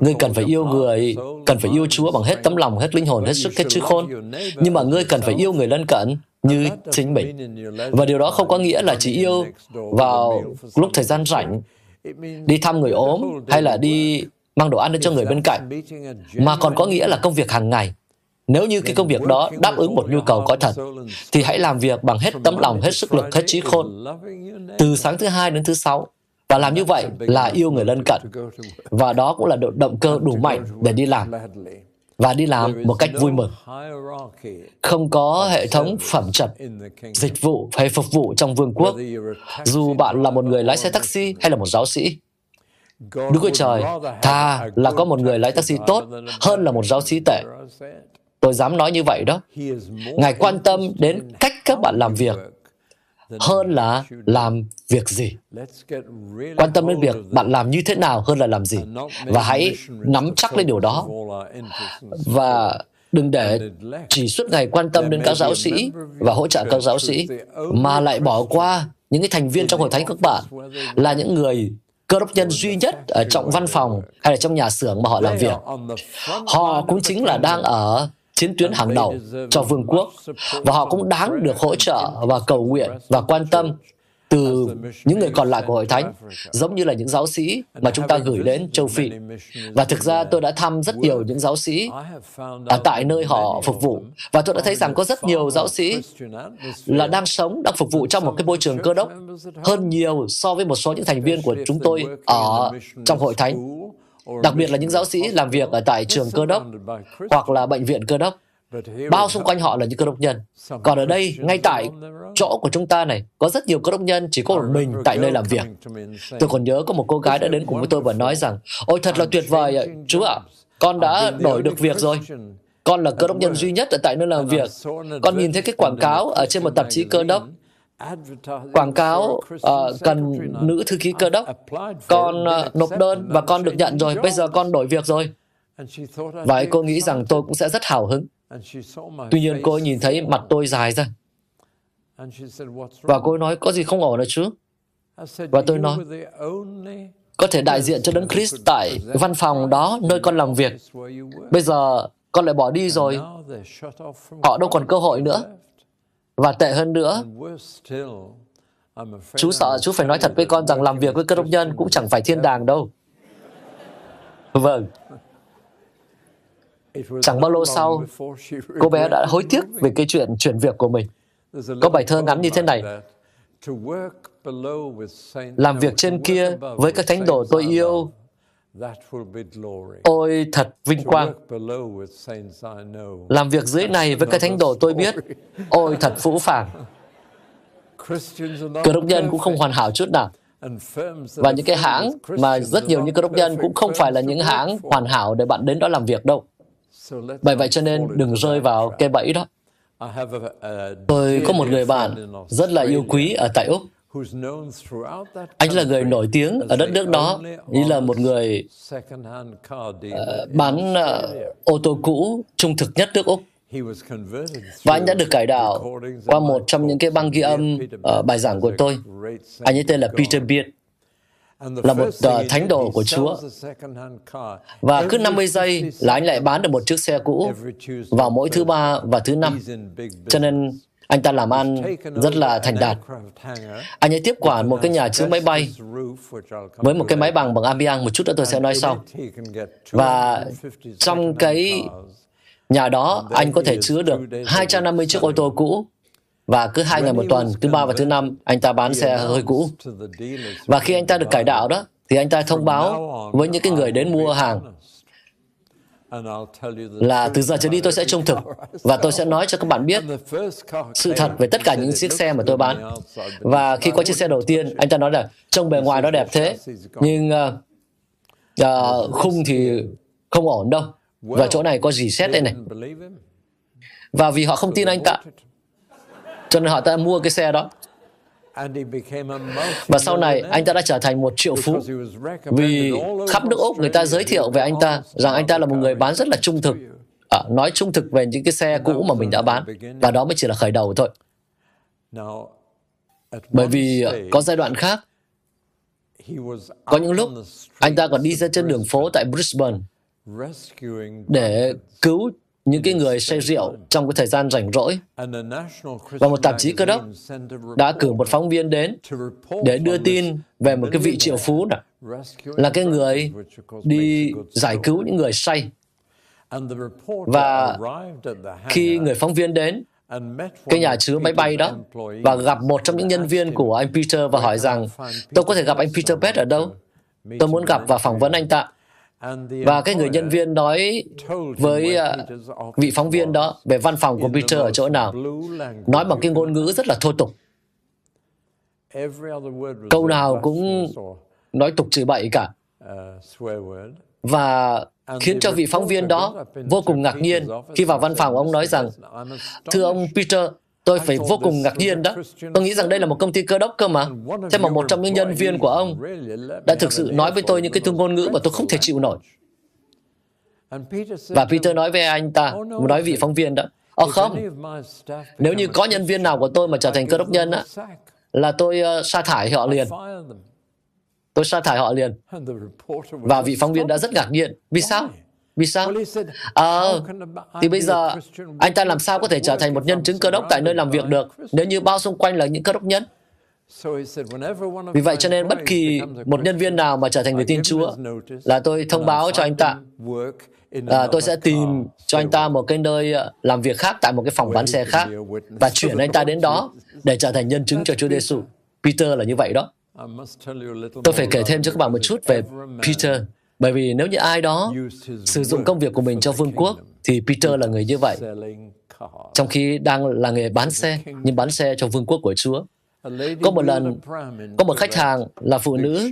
[SPEAKER 2] ngươi cần phải yêu người, cần phải yêu Chúa bằng hết tấm lòng, hết linh hồn, hết sức, hết trí khôn. Nhưng mà ngươi cần phải yêu người lân cận như chính mình. Và điều đó không có nghĩa là chỉ yêu vào lúc thời gian rảnh, đi thăm người ốm hay là đi mang đồ ăn đến cho người bên cạnh, mà còn có nghĩa là công việc hàng ngày. Nếu như cái công việc đó đáp ứng một nhu cầu có thật, thì hãy làm việc bằng hết tấm lòng, hết sức lực, hết trí khôn, từ sáng thứ hai đến thứ sáu. Và làm như vậy là yêu người lân cận. Và đó cũng là động cơ đủ mạnh để đi làm. và đi làm một cách vui mừng. Không có hệ thống phẩm chất, dịch vụ hay phục vụ trong vương quốc, dù bạn là một người lái xe taxi hay là một giáo sĩ. Đức Chúa Trời, tha là có một người lái taxi tốt hơn là một giáo sĩ tệ. Tôi dám nói như vậy đó. Ngài quan tâm đến cách các bạn làm việc hơn là làm việc gì. Quan tâm đến việc bạn làm như thế nào hơn là làm gì. Và hãy nắm chắc lấy điều đó. Và đừng để chỉ suốt ngày quan tâm đến các giáo sĩ và hỗ trợ các giáo sĩ, mà lại bỏ qua những cái thành viên trong hội thánh các bạn là những người cơ đốc nhân duy nhất ở trong văn phòng hay là trong nhà xưởng mà họ làm việc. Họ cũng chính là đang ở chiến tuyến hàng đầu cho vương quốc. Và họ cũng đáng được hỗ trợ và cầu nguyện và quan tâm từ những người còn lại của hội thánh, giống như là những giáo sĩ mà chúng ta gửi đến châu Phi. Và thực ra tôi đã thăm rất nhiều những giáo sĩ ở tại nơi họ phục vụ, và tôi đã thấy rằng có rất nhiều giáo sĩ là đang sống, đang phục vụ trong một cái môi trường cơ đốc hơn nhiều so với một số những thành viên của chúng tôi ở trong hội thánh đặc biệt là những giáo sĩ làm việc ở tại trường cơ đốc hoặc là bệnh viện cơ đốc. Bao xung quanh họ là những cơ đốc nhân. Còn ở đây, ngay tại chỗ của chúng ta này, có rất nhiều cơ đốc nhân chỉ có một mình tại nơi làm việc. Tôi còn nhớ có một cô gái đã đến cùng với tôi và nói rằng, ôi thật là tuyệt vời, chú ạ, con đã đổi được việc rồi. Con là cơ đốc nhân duy nhất ở tại nơi làm việc. Con nhìn thấy cái quảng cáo ở trên một tạp chí cơ đốc quảng cáo uh, cần nữ thư ký cơ đốc. con uh, nộp đơn và con được nhận rồi. Bây giờ con đổi việc rồi. Và ấy cô nghĩ rằng tôi cũng sẽ rất hào hứng. Tuy nhiên cô nhìn thấy mặt tôi dài ra. Và cô nói có gì không ổn rồi chứ và tôi nói có thể đại diện cho đấng Christ tại văn phòng đó nơi con làm việc. bây giờ con lại bỏ đi rồi. họ đâu còn cơ hội nữa và tệ hơn nữa, chú sợ chú phải nói thật với con rằng làm việc với cơ đốc nhân cũng chẳng phải thiên đàng đâu. Vâng. Chẳng bao lâu sau, cô bé đã hối tiếc về cái chuyện chuyển việc của mình. Có bài thơ ngắn như thế này. Làm việc trên kia với các thánh đồ tôi yêu Ôi thật vinh quang. Làm việc dưới này với cái thánh đồ tôi biết. Ôi thật phũ phàng. Cơ đốc nhân cũng không hoàn hảo chút nào. Và những cái hãng mà rất nhiều những cơ đốc nhân cũng không phải là những hãng hoàn hảo để bạn đến đó làm việc đâu. Bởi vậy cho nên đừng rơi vào cái bẫy đó. Tôi có một người bạn rất là yêu quý ở tại Úc anh là người nổi tiếng ở đất nước đó, như là một người uh, bán uh, ô tô cũ trung thực nhất nước Úc. Và anh đã được cải đạo qua một trong những cái băng ghi âm ở bài giảng của tôi. Anh ấy tên là Peter Beard là một uh, thánh đồ của Chúa. Và cứ 50 giây là anh lại bán được một chiếc xe cũ vào mỗi thứ ba và thứ năm. Cho nên anh ta làm ăn rất là thành đạt. Anh ấy tiếp quản một cái nhà chứa máy bay với một cái máy bằng bằng Amiang, một chút nữa tôi sẽ nói sau. Và trong cái nhà đó, anh có thể chứa được 250 chiếc ô tô cũ và cứ hai ngày một tuần, thứ ba và thứ năm, anh ta bán xe hơi cũ. Và khi anh ta được cải đạo đó, thì anh ta thông báo với những cái người đến mua hàng là từ giờ trở đi tôi sẽ trung thực và tôi sẽ nói cho các bạn biết sự thật về tất cả những chiếc xe mà tôi bán. Và khi có chiếc xe đầu tiên, anh ta nói là trông bề ngoài nó đẹp thế, nhưng uh, uh, khung thì không ổn đâu. Và chỗ này có gì xét đây này. Và vì họ không tin anh ta, cho nên họ ta mua cái xe đó. Và sau này, anh ta đã trở thành một triệu phú vì khắp nước Úc người ta giới thiệu về anh ta rằng anh ta là một người bán rất là trung thực, à, nói trung thực về những cái xe cũ mà mình đã bán. Và đó mới chỉ là khởi đầu thôi. Bởi vì có giai đoạn khác, có những lúc anh ta còn đi ra trên đường phố tại Brisbane để cứu những cái người say rượu trong cái thời gian rảnh rỗi. Và một tạp chí cơ đốc đã cử một phóng viên đến để đưa tin về một cái vị triệu phú đó, là cái người đi giải cứu những người say. Và khi người phóng viên đến, cái nhà chứa máy bay đó và gặp một trong những nhân viên của anh Peter và hỏi rằng tôi có thể gặp anh Peter Pett ở đâu? Tôi muốn gặp và phỏng vấn anh ta. Và cái người nhân viên nói với uh, vị phóng viên đó về văn phòng của Peter ở chỗ nào, nói bằng cái ngôn ngữ rất là thô tục. Câu nào cũng nói tục chửi bậy cả. Và khiến cho vị phóng viên đó vô cùng ngạc nhiên khi vào văn phòng ông nói rằng thưa ông Peter tôi phải vô cùng ngạc nhiên đó tôi nghĩ rằng đây là một công ty cơ đốc cơ mà thế mà một trong những nhân viên của ông đã thực sự nói với tôi những cái ngôn ngữ mà tôi không thể chịu nổi và Peter nói với anh ta nói vị phóng viên đó Ồ không, nếu như có nhân viên nào của tôi mà trở thành cơ đốc nhân á, là tôi uh, sa thải họ liền. Tôi sa thải họ liền. Và vị phóng viên đã rất ngạc nhiên. Vì sao? Vì sao? À, thì bây giờ anh ta làm sao có thể trở thành một nhân chứng cơ đốc tại nơi làm việc được nếu như bao xung quanh là những cơ đốc nhân? Vì vậy cho nên bất kỳ một nhân viên nào mà trở thành người tin Chúa là tôi thông báo cho anh ta à, tôi sẽ tìm cho anh ta một cái nơi làm việc khác tại một cái phòng bán xe khác và chuyển anh ta đến đó để trở thành nhân chứng cho Chúa Giêsu. Peter là như vậy đó. Tôi phải kể thêm cho các bạn một chút về Peter, bởi vì nếu như ai đó sử dụng công việc của mình cho vương quốc, thì Peter là người như vậy. Trong khi đang là nghề bán xe, nhưng bán xe cho vương quốc của Chúa. Có một lần, có một khách hàng là phụ nữ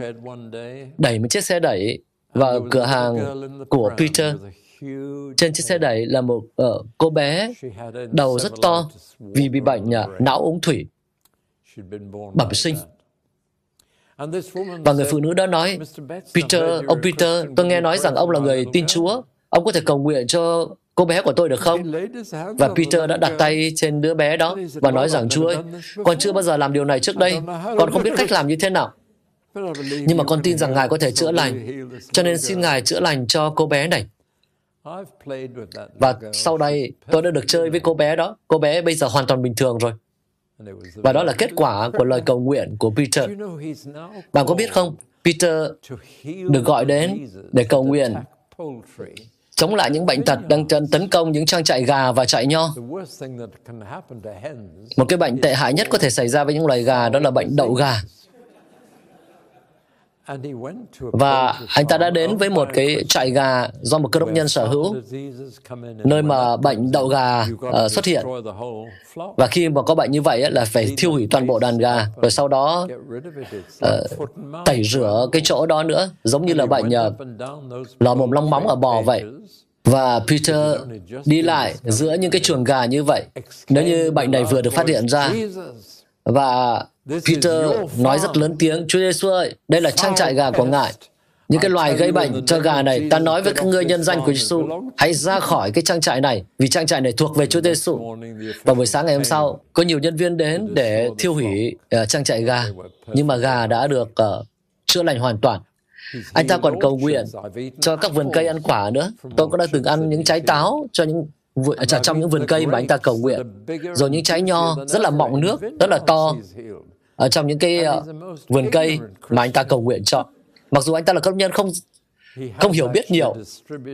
[SPEAKER 2] đẩy một chiếc xe đẩy vào cửa hàng của Peter. Trên chiếc xe đẩy là một uh, cô bé đầu rất to vì bị bệnh uh, não ống thủy, bẩm sinh. Và người phụ nữ đó nói, Peter, ông Peter, tôi nghe nói rằng ông là người tin Chúa. Ông có thể cầu nguyện cho cô bé của tôi được không? Và Peter đã đặt tay trên đứa bé đó và nói rằng, Chúa ơi, con chưa bao giờ làm điều này trước đây. Con không biết cách làm như thế nào. Nhưng mà con tin rằng Ngài có thể chữa lành. Cho nên xin Ngài chữa lành cho cô bé này. Và sau đây, tôi đã được chơi với cô bé đó. Cô bé bây giờ hoàn toàn bình thường rồi. Và đó là kết quả của lời cầu nguyện của Peter. Bạn có biết không, Peter được gọi đến để cầu nguyện chống lại những bệnh tật đang tấn công những trang trại gà và trại nho. Một cái bệnh tệ hại nhất có thể xảy ra với những loài gà đó là bệnh đậu gà. Và anh ta đã đến với một cái trại gà do một cơ đốc nhân sở hữu, nơi mà bệnh đậu gà uh, xuất hiện. Và khi mà có bệnh như vậy là phải thiêu hủy toàn bộ đàn gà, rồi sau đó uh, tẩy rửa cái chỗ đó nữa, giống như là bệnh uh, lò mồm long móng ở bò vậy. Và Peter đi lại giữa những cái chuồng gà như vậy. Nếu như bệnh này vừa được phát hiện ra, và Peter nói rất lớn tiếng, Chúa Giêsu ơi, đây là trang trại gà của Ngài. Những cái loài gây bệnh cho gà này, ta nói với các ngươi nhân danh của Giêsu, hãy ra khỏi cái trang trại này, vì trang trại này thuộc về Chúa Giêsu. Và buổi sáng ngày hôm sau, có nhiều nhân viên đến để thiêu hủy uh, trang trại gà, nhưng mà gà đã được uh, chữa lành hoàn toàn. Anh ta còn cầu nguyện cho các vườn cây ăn quả nữa. Tôi cũng đã từng ăn những trái táo cho những trong những vườn cây mà anh ta cầu nguyện. Rồi những trái nho rất là mọng nước, rất là to ở trong những cái uh, vườn cây mà anh ta cầu nguyện cho. Mặc dù anh ta là công nhân không không hiểu biết nhiều,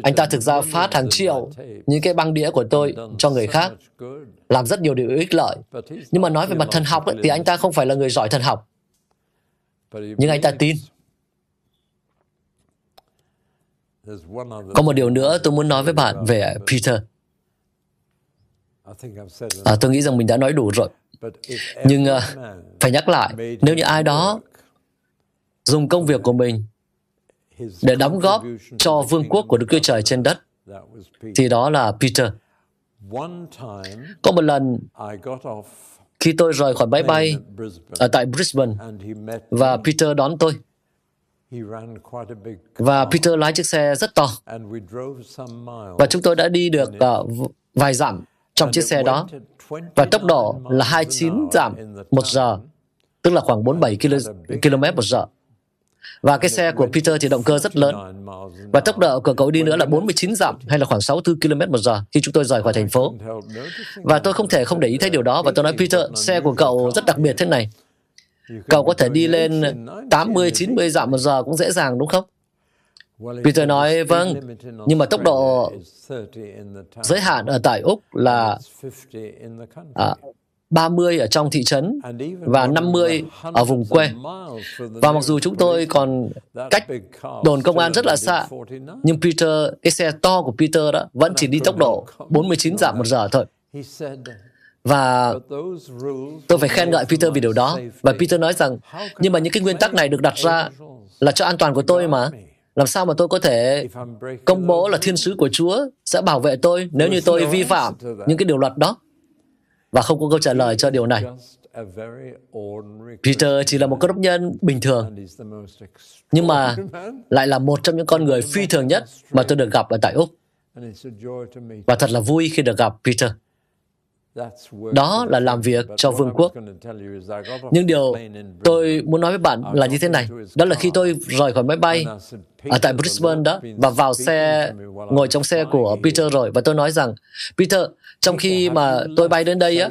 [SPEAKER 2] anh ta thực ra phát hàng triệu những cái băng đĩa của tôi cho người khác, làm rất nhiều điều ích lợi. Nhưng mà nói về mặt thần học ấy, thì anh ta không phải là người giỏi thần học. Nhưng anh ta tin. Có một điều nữa tôi muốn nói với bạn về Peter. À, tôi nghĩ rằng mình đã nói đủ rồi. Nhưng uh, phải nhắc lại, nếu như ai đó dùng công việc của mình để đóng góp cho vương quốc của Đức Chúa Trời trên đất, thì đó là Peter. Có một lần, khi tôi rời khỏi máy bay ở tại Brisbane, và Peter đón tôi, và Peter lái chiếc xe rất to. Và chúng tôi đã đi được uh, vài dặm trong chiếc xe đó và tốc độ là 29 giảm một giờ, tức là khoảng 47 km một giờ. Và cái xe của Peter thì động cơ rất lớn. Và tốc độ của cậu đi nữa là 49 dặm hay là khoảng 64 km một giờ khi chúng tôi rời khỏi thành phố. Và tôi không thể không để ý thấy điều đó. Và tôi nói, Peter, xe của cậu rất đặc biệt thế này. Cậu có thể đi lên 80, 90 dặm một giờ cũng dễ dàng đúng không? Peter nói, vâng, nhưng mà tốc độ giới hạn ở tại Úc là à, 30 ở trong thị trấn và 50 ở vùng quê. Và mặc dù chúng tôi còn cách đồn công an rất là xa, nhưng Peter, cái xe to của Peter đó vẫn chỉ đi tốc độ 49 dặm một giờ thôi. Và tôi phải khen ngợi Peter vì điều đó. Và Peter nói rằng, nhưng mà những cái nguyên tắc này được đặt ra là cho an toàn của tôi mà. Làm sao mà tôi có thể công bố là thiên sứ của Chúa sẽ bảo vệ tôi nếu như tôi vi phạm những cái điều luật đó? Và không có câu trả lời cho điều này. Peter chỉ là một cơ đốc nhân bình thường, nhưng mà lại là một trong những con người phi thường nhất mà tôi được gặp ở tại Úc. Và thật là vui khi được gặp Peter. Đó là làm việc cho vương quốc. Nhưng điều tôi muốn nói với bạn là như thế này. Đó là khi tôi rời khỏi máy bay ở tại Brisbane đó và vào xe, ngồi trong xe của Peter rồi và tôi nói rằng, Peter, trong khi mà tôi bay đến đây á,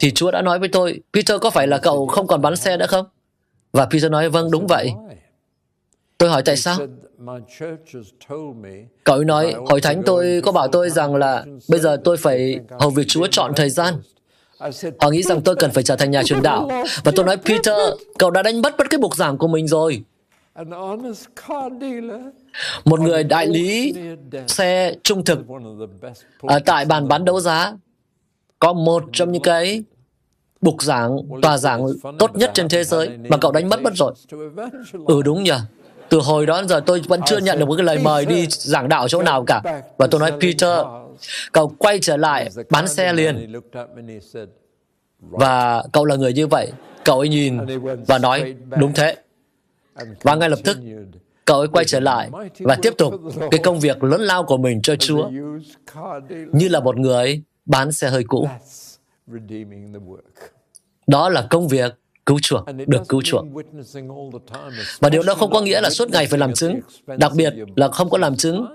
[SPEAKER 2] thì Chúa đã nói với tôi, Peter có phải là cậu không còn bán xe nữa không? Và Peter nói, vâng, đúng vậy. Tôi hỏi tại sao? Cậu nói, hội thánh tôi có bảo tôi rằng là bây giờ tôi phải hầu việc Chúa chọn thời gian. Họ nghĩ rằng tôi cần phải trở thành nhà truyền đạo. Và tôi nói, Peter, cậu đã đánh mất mất cái mục giảng của mình rồi. Một người đại lý xe trung thực ở tại bàn bán đấu giá có một trong những cái bục giảng, tòa giảng tốt nhất trên thế giới mà cậu đánh mất mất rồi. Ừ đúng nhỉ. Từ hồi đó đến giờ tôi vẫn chưa nhận được một cái lời mời đi giảng đạo chỗ nào cả. Và tôi nói, Peter, cậu quay trở lại bán xe liền. Và cậu là người như vậy. Cậu ấy nhìn và nói, đúng thế. Và ngay lập tức, cậu ấy quay trở lại và tiếp tục cái công việc lớn lao của mình cho Chúa như là một người bán xe hơi cũ. Đó là công việc cứu chuộc, được cứu chuộc. Và điều đó không có nghĩa là suốt ngày phải làm chứng, đặc biệt là không có làm chứng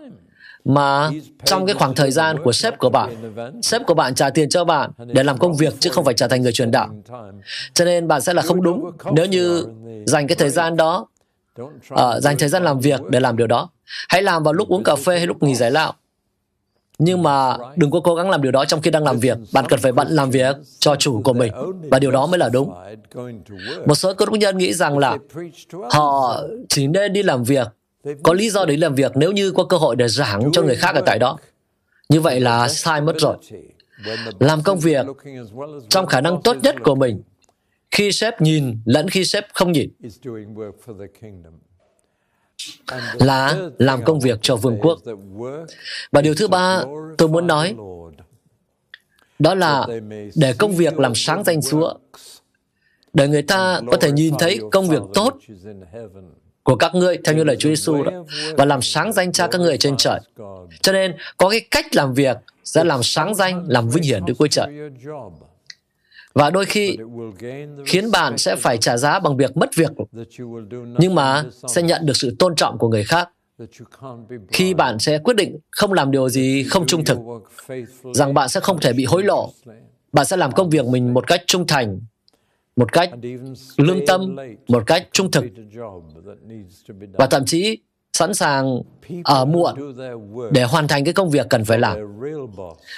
[SPEAKER 2] mà trong cái khoảng thời gian của sếp của bạn, sếp của bạn trả tiền cho bạn để làm công việc chứ không phải trở thành người truyền đạo. Cho nên bạn sẽ là không đúng nếu như dành cái thời gian đó, uh, dành thời gian làm việc để làm điều đó. Hãy làm vào lúc uống cà phê hay lúc nghỉ giải lao nhưng mà đừng có cố gắng làm điều đó trong khi đang làm việc. Bạn cần phải bận làm việc cho chủ của mình. Và điều đó mới là đúng. Một số cơ đốc nhân nghĩ rằng là họ chỉ nên đi làm việc. Có lý do để làm việc nếu như có cơ hội để giảng cho người khác ở tại đó. Như vậy là sai mất rồi. Làm công việc trong khả năng tốt nhất của mình. Khi sếp nhìn lẫn khi sếp không nhìn là làm công việc cho vương quốc. Và điều thứ ba tôi muốn nói đó là để công việc làm sáng danh Chúa, để người ta có thể nhìn thấy công việc tốt của các ngươi theo như lời Chúa Giêsu đó và làm sáng danh cha các ngươi trên trời. Cho nên có cái cách làm việc sẽ làm sáng danh, làm vinh hiển Đức Chúa Trời và đôi khi khiến bạn sẽ phải trả giá bằng việc mất việc nhưng mà sẽ nhận được sự tôn trọng của người khác. khi bạn sẽ quyết định không làm điều gì không trung thực rằng bạn sẽ không thể bị hối lộ bạn sẽ làm công việc mình một cách trung thành một cách lương tâm một cách trung thực. và thậm chí sẵn sàng ở muộn để hoàn thành cái công việc cần phải làm.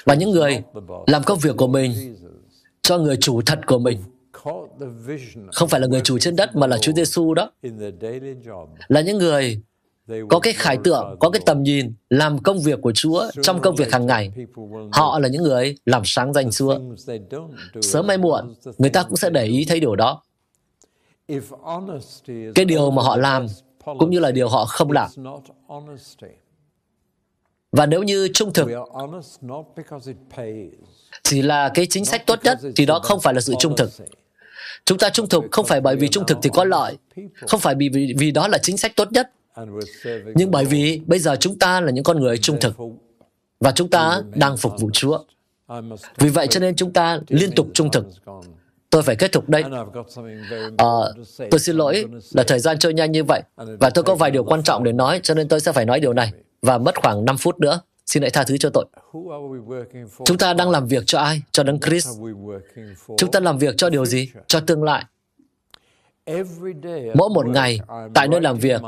[SPEAKER 2] và những người làm công việc của mình cho người chủ thật của mình. Không phải là người chủ trên đất mà là Chúa Giêsu đó. Là những người có cái khải tượng, có cái tầm nhìn làm công việc của Chúa trong công việc hàng ngày. Họ là những người làm sáng danh Chúa. Sớm hay muộn, người ta cũng sẽ để ý thấy điều đó. Cái điều mà họ làm cũng như là điều họ không làm. Và nếu như trung thực chỉ là cái chính sách tốt nhất thì đó không phải là sự trung thực. Chúng ta trung thực không phải bởi vì trung thực thì có lợi, không phải vì, vì, vì đó là chính sách tốt nhất, nhưng bởi vì bây giờ chúng ta là những con người trung thực và chúng ta đang phục vụ Chúa. Vì vậy cho nên chúng ta liên tục trung thực. Tôi phải kết thúc đây. À, tôi xin lỗi là thời gian trôi nhanh như vậy và tôi có vài điều quan trọng để nói cho nên tôi sẽ phải nói điều này và mất khoảng 5 phút nữa. Xin hãy tha thứ cho tội. Chúng ta đang làm việc cho ai? Cho Đấng Christ. Chúng ta làm việc cho điều gì? Cho tương lai. Mỗi một ngày, tại nơi làm việc,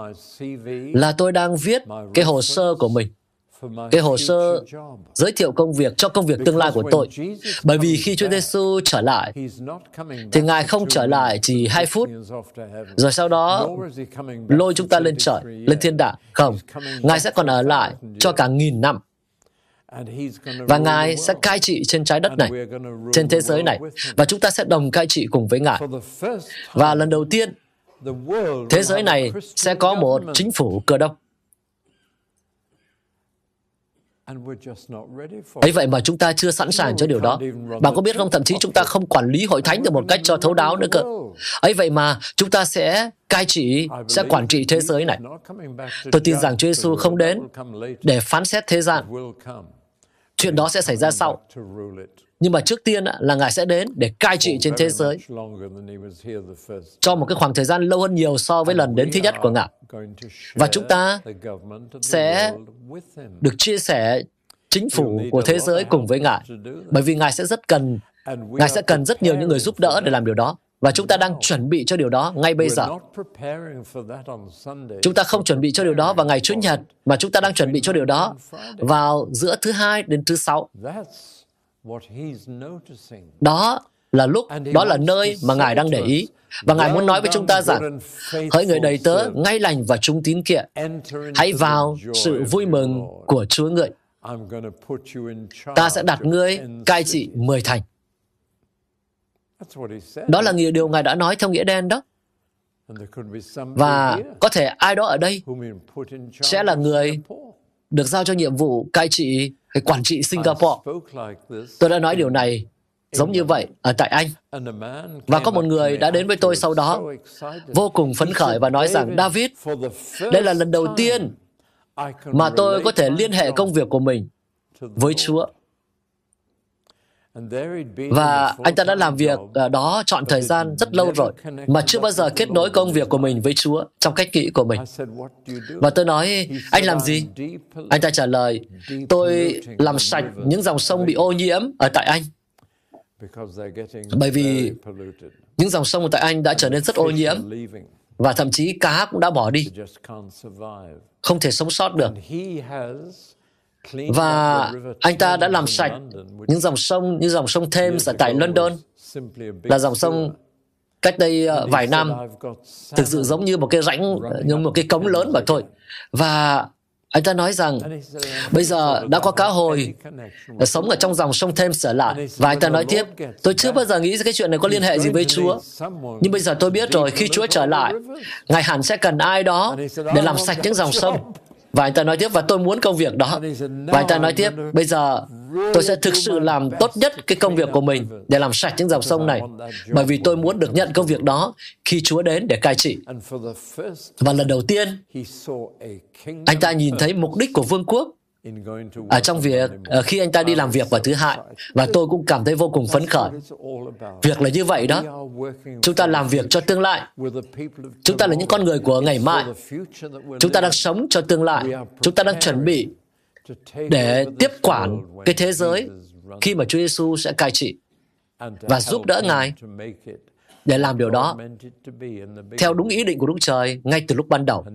[SPEAKER 2] là tôi đang viết cái hồ sơ của mình cái hồ sơ giới thiệu công việc cho công việc tương lai của tôi. Bởi vì khi Chúa Giêsu trở lại, thì Ngài không trở lại chỉ hai phút, rồi sau đó lôi chúng ta lên trời, lên thiên đàng. Không, Ngài sẽ còn ở lại cho cả nghìn năm. Và Ngài sẽ cai trị trên trái đất này, trên thế giới này, và chúng ta sẽ đồng cai trị cùng với Ngài. Và lần đầu tiên, thế giới này sẽ có một chính phủ cơ đốc. Ấy vậy mà chúng ta chưa sẵn sàng cho điều đó. Bạn có biết không, thậm chí chúng ta không quản lý hội thánh được một cách cho thấu đáo nữa cơ. ấy vậy mà chúng ta sẽ cai trị, sẽ quản trị thế giới này. Tôi tin rằng Chúa Giêsu không đến để phán xét thế gian. Chuyện đó sẽ xảy ra sau. Nhưng mà trước tiên là Ngài sẽ đến để cai trị trên thế giới cho một cái khoảng thời gian lâu hơn nhiều so với lần đến thứ nhất của Ngài. Và chúng ta sẽ được chia sẻ chính phủ của thế giới cùng với Ngài. Bởi vì Ngài sẽ rất cần Ngài sẽ cần rất nhiều những người giúp đỡ để làm điều đó. Và chúng ta đang chuẩn bị cho điều đó ngay bây giờ. Chúng ta không chuẩn bị cho điều đó vào ngày Chủ nhật, mà chúng ta đang chuẩn bị cho điều đó vào giữa thứ hai đến thứ sáu. Đó là lúc, đó là nơi mà Ngài đang để ý. Và Ngài muốn nói với chúng ta rằng, hỡi người đầy tớ, ngay lành và trung tín kiện, hãy vào sự vui mừng của Chúa ngợi. Ta sẽ đặt ngươi cai trị mười thành. Đó là điều Ngài đã nói theo nghĩa đen đó. Và có thể ai đó ở đây sẽ là người được giao cho nhiệm vụ cai trị cái quản trị Singapore. Tôi đã nói điều này giống như vậy ở tại Anh. Và có một người đã đến với tôi sau đó, vô cùng phấn khởi và nói rằng, David, đây là lần đầu tiên mà tôi có thể liên hệ công việc của mình với Chúa. Và anh ta đã làm việc ở đó chọn thời gian rất lâu rồi mà chưa bao giờ kết nối công việc của mình với Chúa trong cách nghĩ của mình. Và tôi nói, anh làm gì? Anh ta trả lời, tôi làm sạch những dòng sông bị ô nhiễm ở tại Anh. Bởi vì những dòng sông tại Anh đã trở nên rất ô nhiễm và thậm chí cá cũng đã bỏ đi. Không thể sống sót được. Và anh ta đã làm sạch những dòng sông như dòng sông Thames ở tại London là dòng sông cách đây uh, vài năm thực sự giống như một cái rãnh như một cái cống lớn mà thôi. Và anh ta nói rằng bây giờ đã có cá hồi sống ở trong dòng sông Thames trở lại. Và anh ta nói tiếp tôi chưa bao giờ nghĩ cái chuyện này có liên hệ gì với Chúa. nhưng bây giờ tôi biết rồi khi Chúa trở lại ngài hẳn sẽ cần ai đó để làm sạch những dòng sông và anh ta nói tiếp, và tôi muốn công việc đó. Và anh ta nói tiếp, bây giờ tôi sẽ thực sự làm tốt nhất cái công việc của mình để làm sạch những dòng sông này. Bởi vì tôi muốn được nhận công việc đó khi Chúa đến để cai trị. Và lần đầu tiên, anh ta nhìn thấy mục đích của vương quốc ở trong việc uh, khi anh ta đi làm việc vào thứ hai và tôi cũng cảm thấy vô cùng phấn khởi. Việc là như vậy đó. Chúng ta làm việc cho tương lai. chúng ta là những con người của ngày mai. chúng ta đang sống cho tương lai. Chúng ta đang chuẩn bị để tiếp quản cái thế giới khi mà Chúa Giêsu sẽ cai trị và giúp đỡ Ngài để làm điều đó. theo đúng ý định của Đức Trời ngay từ lúc ban đầu.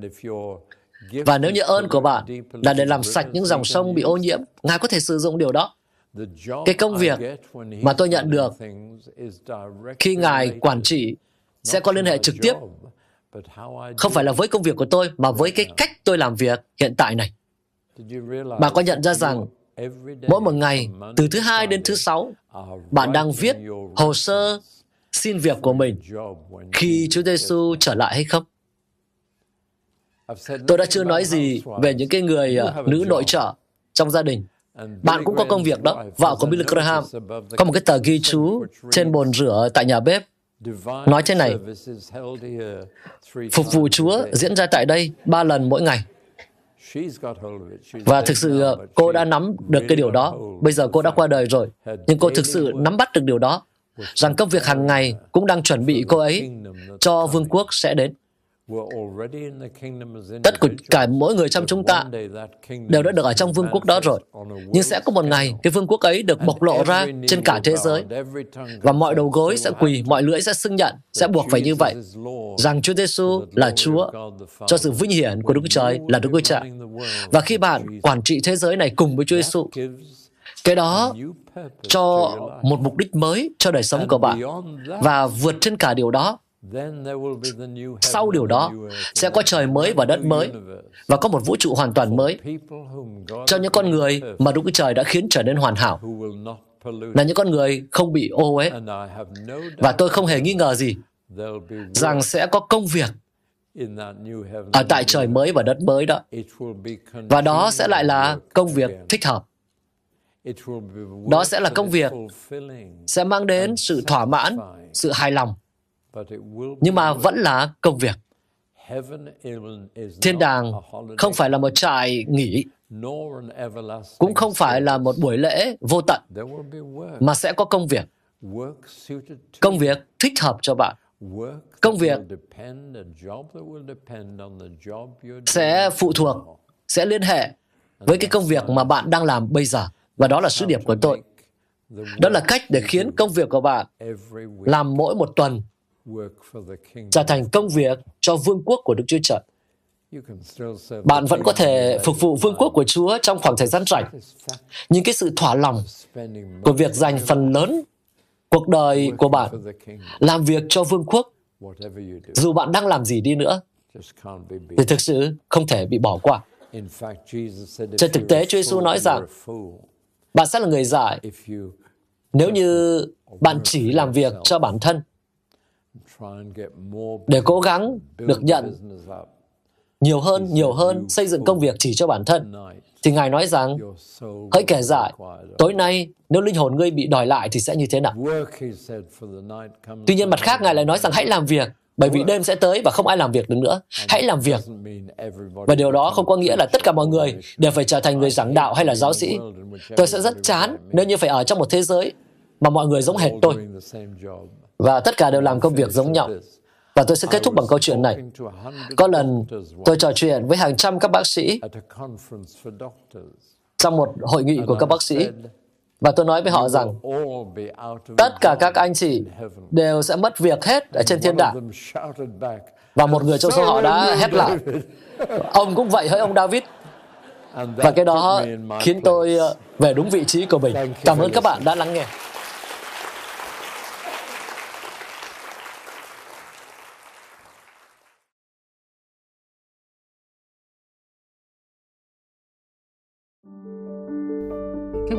[SPEAKER 2] Và nếu như ơn của bạn là để làm sạch những dòng sông bị ô nhiễm, Ngài có thể sử dụng điều đó. Cái công việc mà tôi nhận được khi Ngài quản trị sẽ có liên hệ trực tiếp không phải là với công việc của tôi mà với cái cách tôi làm việc hiện tại này. Bạn có nhận ra rằng mỗi một ngày từ thứ hai đến thứ sáu bạn đang viết hồ sơ xin việc của mình khi Chúa Giêsu trở lại hay không? Tôi đã chưa nói gì về những cái người à, nữ nội trợ trong gia đình. Bạn cũng có công việc đó. Vợ của Billy Graham có một cái tờ ghi chú trên bồn rửa tại nhà bếp. Nói thế này, phục vụ Chúa diễn ra tại đây ba lần mỗi ngày. Và thực sự à, cô đã nắm được cái điều đó. Bây giờ cô đã qua đời rồi. Nhưng cô thực sự nắm bắt được điều đó. Rằng công việc hàng ngày cũng đang chuẩn bị cô ấy cho vương quốc sẽ đến. Tất cả mỗi người trong chúng ta đều đã được ở trong vương quốc đó rồi. Nhưng sẽ có một ngày, cái vương quốc ấy được bộc lộ ra trên cả thế giới. Và mọi đầu gối sẽ quỳ, mọi lưỡi sẽ xưng nhận, sẽ buộc phải như vậy, rằng Chúa Giêsu là Chúa, cho sự vinh hiển của Đức Trời là Đức Chúa Cha. Và khi bạn quản trị thế giới này cùng với Chúa Giêsu, cái đó cho một mục đích mới cho đời sống của bạn. Và vượt trên cả điều đó, sau điều đó, sẽ có trời mới và đất mới, và có một vũ trụ hoàn toàn mới cho những con người mà Đức Trời đã khiến trở nên hoàn hảo, là những con người không bị ô uế. Và tôi không hề nghi ngờ gì rằng sẽ có công việc ở tại trời mới và đất mới đó. Và đó sẽ lại là công việc thích hợp. Đó sẽ là công việc sẽ mang đến sự thỏa mãn, sự hài lòng nhưng mà vẫn là công việc. Thiên đàng không phải là một trại nghỉ, cũng không phải là một buổi lễ vô tận, mà sẽ có công việc. Công việc thích hợp cho bạn. Công việc sẽ phụ thuộc, sẽ liên hệ với cái công việc mà bạn đang làm bây giờ. Và đó là sứ điệp của tôi. Đó là cách để khiến công việc của bạn làm mỗi một tuần trở thành công việc cho vương quốc của Đức Chúa Trời. Bạn vẫn có thể phục vụ vương quốc của Chúa trong khoảng thời gian rảnh. Nhưng cái sự thỏa lòng của việc dành phần lớn cuộc đời của bạn làm việc cho vương quốc, dù bạn đang làm gì đi nữa, thì thực sự không thể bị bỏ qua. Trên thực tế, Chúa Giêsu nói rằng bạn sẽ là người dại nếu như bạn chỉ làm việc cho bản thân để cố gắng được nhận nhiều hơn, nhiều hơn xây dựng công việc chỉ cho bản thân, thì Ngài nói rằng, hãy kể giải, tối nay nếu linh hồn ngươi bị đòi lại thì sẽ như thế nào? Tuy nhiên mặt khác Ngài lại nói rằng hãy làm việc, bởi vì đêm sẽ tới và không ai làm việc được nữa. Hãy làm việc. Và điều đó không có nghĩa là tất cả mọi người đều phải trở thành người giảng đạo hay là giáo sĩ. Tôi sẽ rất chán nếu như phải ở trong một thế giới mà mọi người giống hệt tôi và tất cả đều làm công việc giống nhau. Và tôi sẽ kết thúc bằng câu chuyện này. Có lần tôi trò chuyện với hàng trăm các bác sĩ trong một hội nghị của các bác sĩ và tôi nói với họ rằng, tất cả các anh chị đều sẽ mất việc hết ở trên thiên đàng. Và một người trong số họ đã hét lại. Ông cũng vậy hỡi ông David. Và cái đó khiến tôi ờ, về đúng vị trí của mình. Cảm ơn các bạn đã lắng nghe.